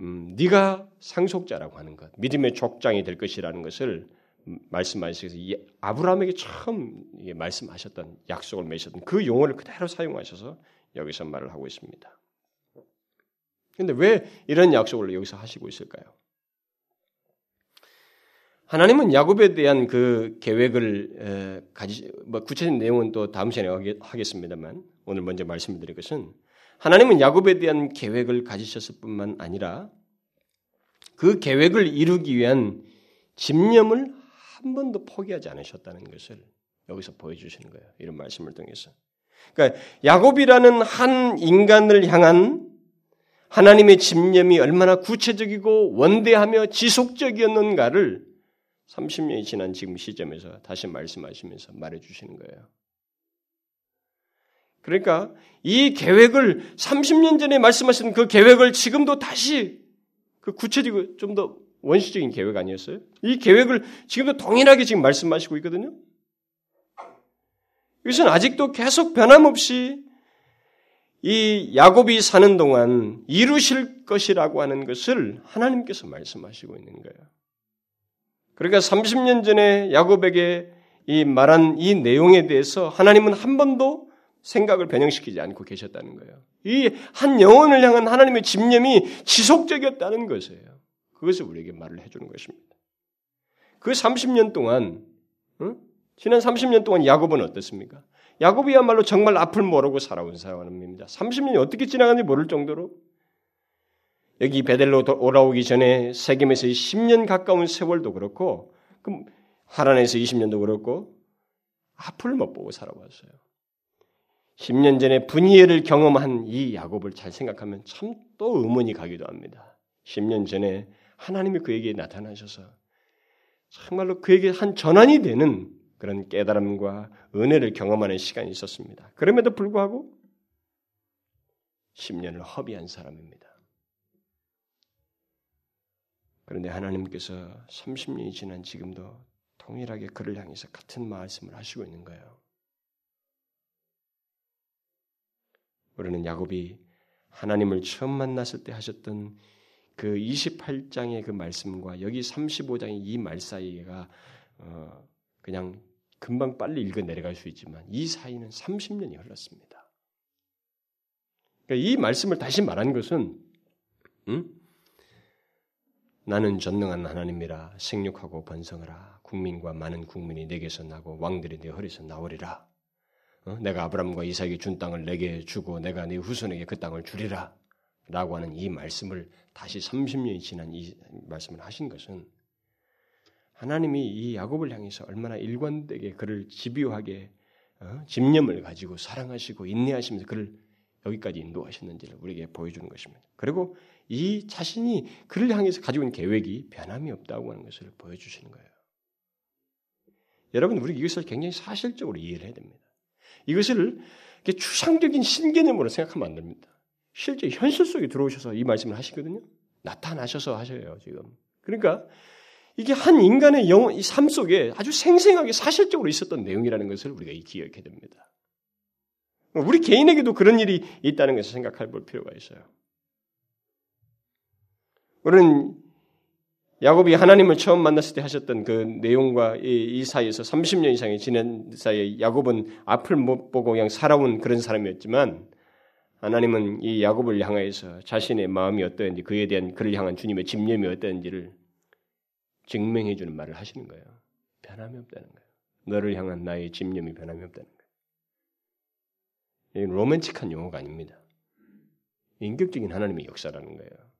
음, 네가 상속자라고 하는 것, 믿음의 족장이 될 것이라는 것을 말씀하셔서 이 아브라함에게 처음 말씀하셨던 약속을 맺으셨던 그 용어를 그대로 사용하셔서 여기서 말을 하고 있습니다. 근데 왜 이런 약속을 여기서 하시고 있을까요? 하나님은 야곱에 대한 그 계획을 가지 뭐 구체적인 내용은 또 다음 시간에 하겠습니다만 오늘 먼저 말씀드릴 것은 하나님은 야곱에 대한 계획을 가지셨을 뿐만 아니라 그 계획을 이루기 위한 집념을 한 번도 포기하지 않으셨다는 것을 여기서 보여주시는 거예요. 이런 말씀을 통해서. 그러니까 야곱이라는 한 인간을 향한 하나님의 집념이 얼마나 구체적이고 원대하며 지속적이었는가를 30년이 지난 지금 시점에서 다시 말씀하시면서 말해 주시는 거예요. 그러니까 이 계획을 30년 전에 말씀하신 그 계획을 지금도 다시 그 구체적이고 좀 더 원시적인 계획 아니었어요? 이 계획을 지금도 동일하게 지금 말씀하시고 있거든요. 이것은 아직도 계속 변함없이 이 야곱이 사는 동안 이루실 것이라고 하는 것을 하나님께서 말씀하시고 있는 거예요. 그러니까 30년 전에 야곱에게 이 말한 이 내용에 대해서 하나님은 한 번도 생각을 변형시키지 않고 계셨다는 거예요. 이 한 영혼을 향한 하나님의 집념이 지속적이었다는 것이에요. 그것을 우리에게 말을 해주는 것입니다. 그 30년 동안, 응? 지난 30년 동안 야곱은 어떻습니까? 야곱이야말로 정말 앞을 모르고 살아온 사람입니다. 30년이 어떻게 지나갔는지 모를 정도로 여기 베델로 오라오기 전에 세겜에서 10년 가까운 세월도 그렇고 하란에서 20년도 그렇고 앞을 못 보고 살아왔어요. 10년 전에 분이해를 경험한 이 야곱을 잘 생각하면 참 또 의문이 가기도 합니다. 10년 전에 하나님이 그에게 나타나셔서 정말로 그에게 한 전환이 되는 그런 깨달음과 은혜를 경험하는 시간이 있었습니다. 그럼에도 불구하고 10년을 허비한 사람입니다. 그런데 하나님께서 30년이 지난 지금도 동일하게 그를 향해서 같은 말씀을 하시고 있는 거예요. 우리는 야곱이 하나님을 처음 만났을 때 하셨던 그 28장의 그 말씀과 여기 35장의 이 말 사이가 어 그냥 금방 빨리 읽어 내려갈 수 있지만 이 사이는 30년이 흘렀습니다. 그러니까 이 말씀을 다시 말한 것은 음? 나는 전능한 하나님이라 생육하고 번성하라 국민과 많은 국민이 내게서 나고 왕들이 내 허리에서 나오리라 어? 내가 아브람과 이삭이 준 땅을 내게 주고 내가 네 후손에게 그 땅을 주리라 라고 하는 이 말씀을 다시 30년이 지난 이 말씀을 하신 것은 하나님이 이 야곱을 향해서 얼마나 일관되게 그를 집요하게 어? 집념을 가지고 사랑하시고 인내하시면서 그를 여기까지 인도하셨는지를 우리에게 보여주는 것입니다. 그리고 이 자신이 그를 향해서 가지고 있는 계획이 변함이 없다고 하는 것을 보여주시는 거예요. 여러분, 우리 이것을 굉장히 사실적으로 이해를 해야 됩니다. 이것을 추상적인 신개념으로 생각하면 안 됩니다. 실제 현실 속에 들어오셔서 이 말씀을 하시거든요. 나타나셔서 하셔요, 지금. 그러니까 이게 한 인간의 영, 이삶 속에 아주 생생하게 사실적으로 있었던 내용이라는 것을 우리가 기억해야 됩니다. 우리 개인에게도 그런 일이 있다는 것을 생각할 볼 필요가 있어요. 우리는 야곱이 하나님을 처음 만났을 때 하셨던 그 내용과 이, 이 사이에서 30년 이상이 지난 사이에 야곱은 앞을 못 보고 그냥 살아온 그런 사람이었지만 하나님은 이 야곱을 향하여서 자신의 마음이 어떠한지 그에 대한 그를 향한 주님의 집념이 어떠한지를 증명해 주는 말을 하시는 거예요. 변함이 없다는 거예요. 너를 향한 나의 집념이 변함이 없다는 거예요. 이건 로맨틱한 용어가 아닙니다. 인격적인 하나님의 역사라는 거예요.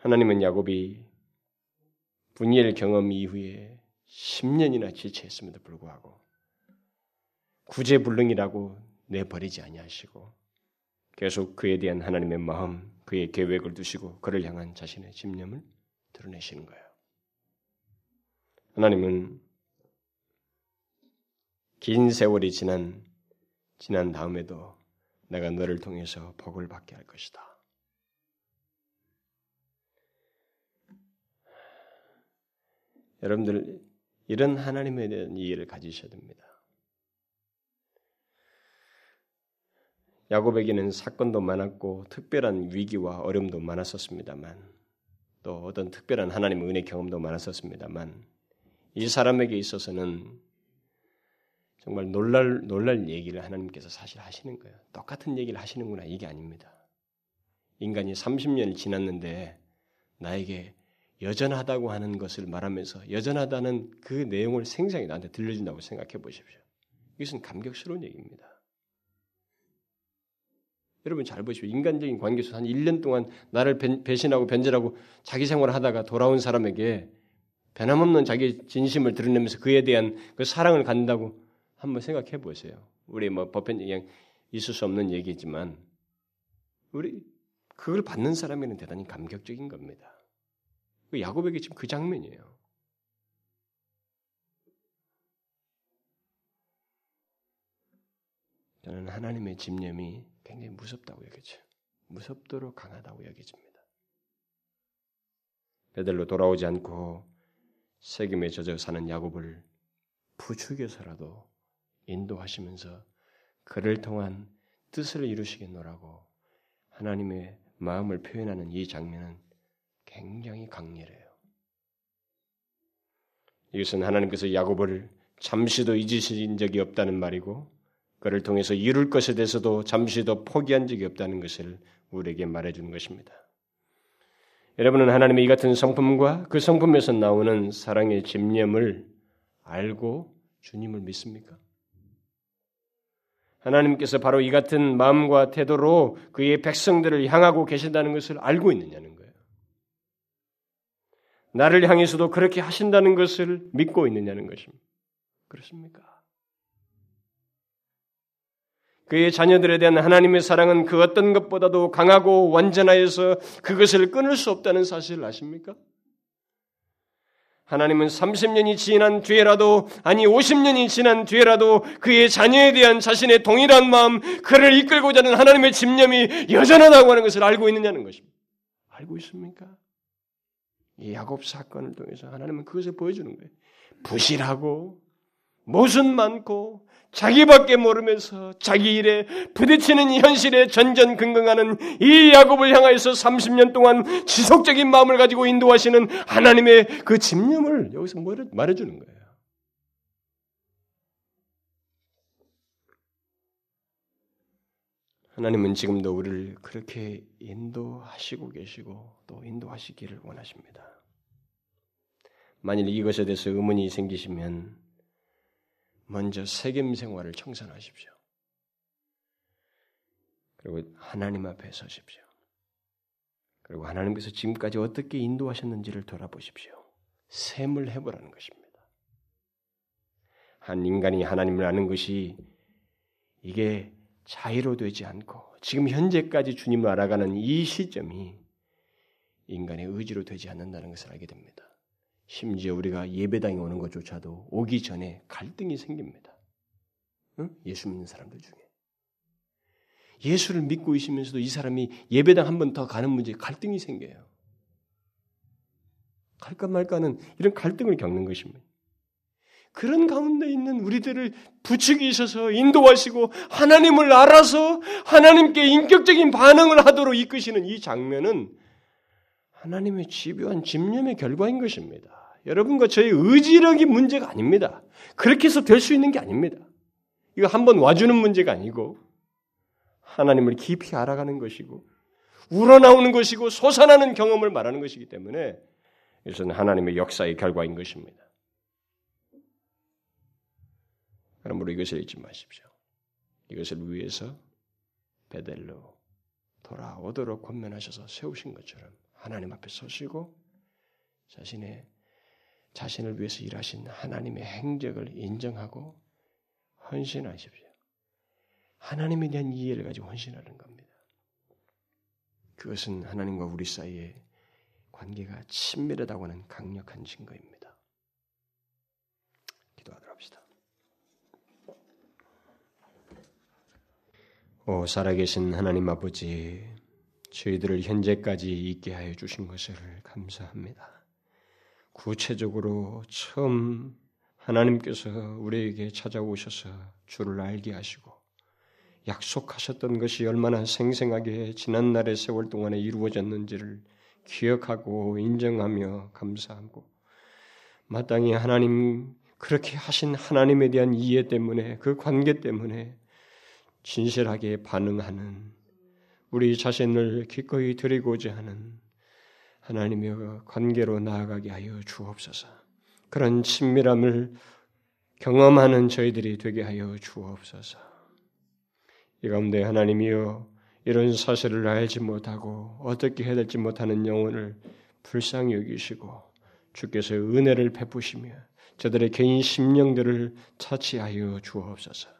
하나님은 야곱이 분이엘 경험 이후에 10년이나 지체했음에도 불구하고 구제불능이라고 내버리지 아니하시고 계속 그에 대한 하나님의 마음, 그의 계획을 두시고 그를 향한 자신의 집념을 드러내시는 거예요. 하나님은 긴 세월이 지난 지난 다음에도 내가 너를 통해서 복을 받게 할 것이다. 여러분들 이런 하나님에 대한 이해를 가지셔야 됩니다. 야곱에게는 사건도 많았고 특별한 위기와 어려움도 많았었습니다만 또 어떤 특별한 하나님의 은혜 경험도 많았었습니다만 이 사람에게 있어서는 정말 놀랄 놀랄 얘기를 하나님께서 사실 하시는 거예요. 똑같은 얘기를 하시는구나 이게 아닙니다. 인간이 30년을 지났는데 나에게 여전하다고 하는 것을 말하면서 여전하다는 그 내용을 생생히 나한테 들려준다고 생각해 보십시오. 이것은 감격스러운 얘기입니다. 여러분 잘 보십시오. 인간적인 관계에서 한 1년 동안 나를 배신하고 변절하고 자기 생활을 하다가 돌아온 사람에게 변함없는 자기 진심을 드러내면서 그에 대한 그 사랑을 갖는다고 한번 생각해 보세요. 우리 뭐 법현 그냥 있을 수 없는 얘기지만 우리 그걸 받는 사람에게는 대단히 감격적인 겁니다. 그 야곱에게 지금 그 장면이에요. 저는 하나님의 집념이 굉장히 무섭다고 여기죠. 무섭도록 강하다고 여겨집니다. 베들로 돌아오지 않고 세금에 젖어 사는 야곱을 부추겨서라도 인도하시면서 그를 통한 뜻을 이루시겠노라고 하나님의 마음을 표현하는 이 장면은 굉장히 강렬해요. 이것은 하나님께서 야곱을 잠시도 잊으신 적이 없다는 말이고 그를 통해서 이룰 것에 대해서도 잠시도 포기한 적이 없다는 것을 우리에게 말해주는 것입니다. 여러분은 하나님의 이 같은 성품과 그 성품에서 나오는 사랑의 집념을 알고 주님을 믿습니까? 하나님께서 바로 이 같은 마음과 태도로 그의 백성들을 향하고 계신다는 것을 알고 있느냐는 거예요. 나를 향해서도 그렇게 하신다는 것을 믿고 있느냐는 것입니다. 그렇습니까? 그의 자녀들에 대한 하나님의 사랑은 그 어떤 것보다도 강하고 완전하여서 그것을 끊을 수 없다는 사실을 아십니까? 하나님은 30년이 지난 뒤에라도 아니 50년이 지난 뒤에라도 그의 자녀에 대한 자신의 동일한 마음 그를 이끌고자 하는 하나님의 집념이 여전하다고 하는 것을 알고 있느냐는 것입니다. 알고 있습니까? 이 야곱 사건을 통해서 하나님은 그것을 보여주는 거예요. 부실하고 모순 많고 자기밖에 모르면서 자기 일에 부딪히는 현실에 전전긍긍하는 이 야곱을 향하여서 30년 동안 지속적인 마음을 가지고 인도하시는 하나님의 그 집념을 여기서 말해주는 거예요. 하나님은 지금도 우리를 그렇게 인도하시고 계시고 또 인도하시기를 원하십니다. 만일 이것에 대해서 의문이 생기시면 먼저 세겜 생활을 청산하십시오. 그리고 하나님 앞에 서십시오. 그리고 하나님께서 지금까지 어떻게 인도하셨는지를 돌아보십시오. 셈을 해보라는 것입니다. 한 인간이 하나님을 아는 것이 이게 자유로 되지 않고 지금 현재까지 주님을 알아가는 이 시점이 인간의 의지로 되지 않는다는 것을 알게 됩니다. 심지어 우리가 예배당에 오는 것조차도 오기 전에 갈등이 생깁니다. 응? 예수 믿는 사람들 중에. 예수를 믿고 있으면서도 이 사람이 예배당 한 번 더 가는 문제에 갈등이 생겨요. 갈까 말까는 이런 갈등을 겪는 것입니다. 그런 가운데 있는 우리들을 있어서 인도하시고 하나님을 알아서 하나님께 인격적인 반응을 하도록 이끄시는 이 장면은 하나님의 집요한 집념의 결과인 것입니다. 여러분과 저의 의지력이 문제가 아닙니다. 그렇게 해서 될 수 있는 게 아닙니다. 이거 한번 와주는 문제가 아니고 하나님을 깊이 알아가는 것이고 우러나오는 것이고 솟아나는 경험을 말하는 것이기 때문에 이것은 하나님의 역사의 결과인 것입니다. 그러므로 이것을 잊지 마십시오. 이것을 위해서 베델로 돌아오도록 권면하셔서 세우신 것처럼 하나님 앞에 서시고 자신의 자신을 위해서 일하신 하나님의 행적을 인정하고 헌신하십시오. 하나님에 대한 이해를 가지고 헌신하는 겁니다. 그것은 하나님과 우리 사이에 관계가 친밀하다고 하는 강력한 증거입니다. 기도하도록 합시다. 오 살아계신 하나님 아버지, 저희들을 현재까지 있게 하여 주신 것을 감사합니다. 구체적으로 처음 하나님께서 우리에게 찾아오셔서 주를 알게 하시고 약속하셨던 것이 얼마나 생생하게 지난날의 세월 동안에 이루어졌는지를 기억하고 인정하며 감사하고 마땅히 하나님 그렇게 하신 하나님에 대한 이해 때문에 그 관계 때문에 진실하게 반응하는 우리 자신을 기꺼이 드리고자 하는 하나님의 관계로 나아가게 하여 주옵소서. 그런 친밀함을 경험하는 저희들이 되게 하여 주옵소서. 이 가운데 하나님이여 이런 사실을 알지 못하고 어떻게 해야 될지 못하는 영혼을 불쌍히 여기시고 주께서 은혜를 베푸시며 저들의 개인 심령들을 차치하여 주옵소서.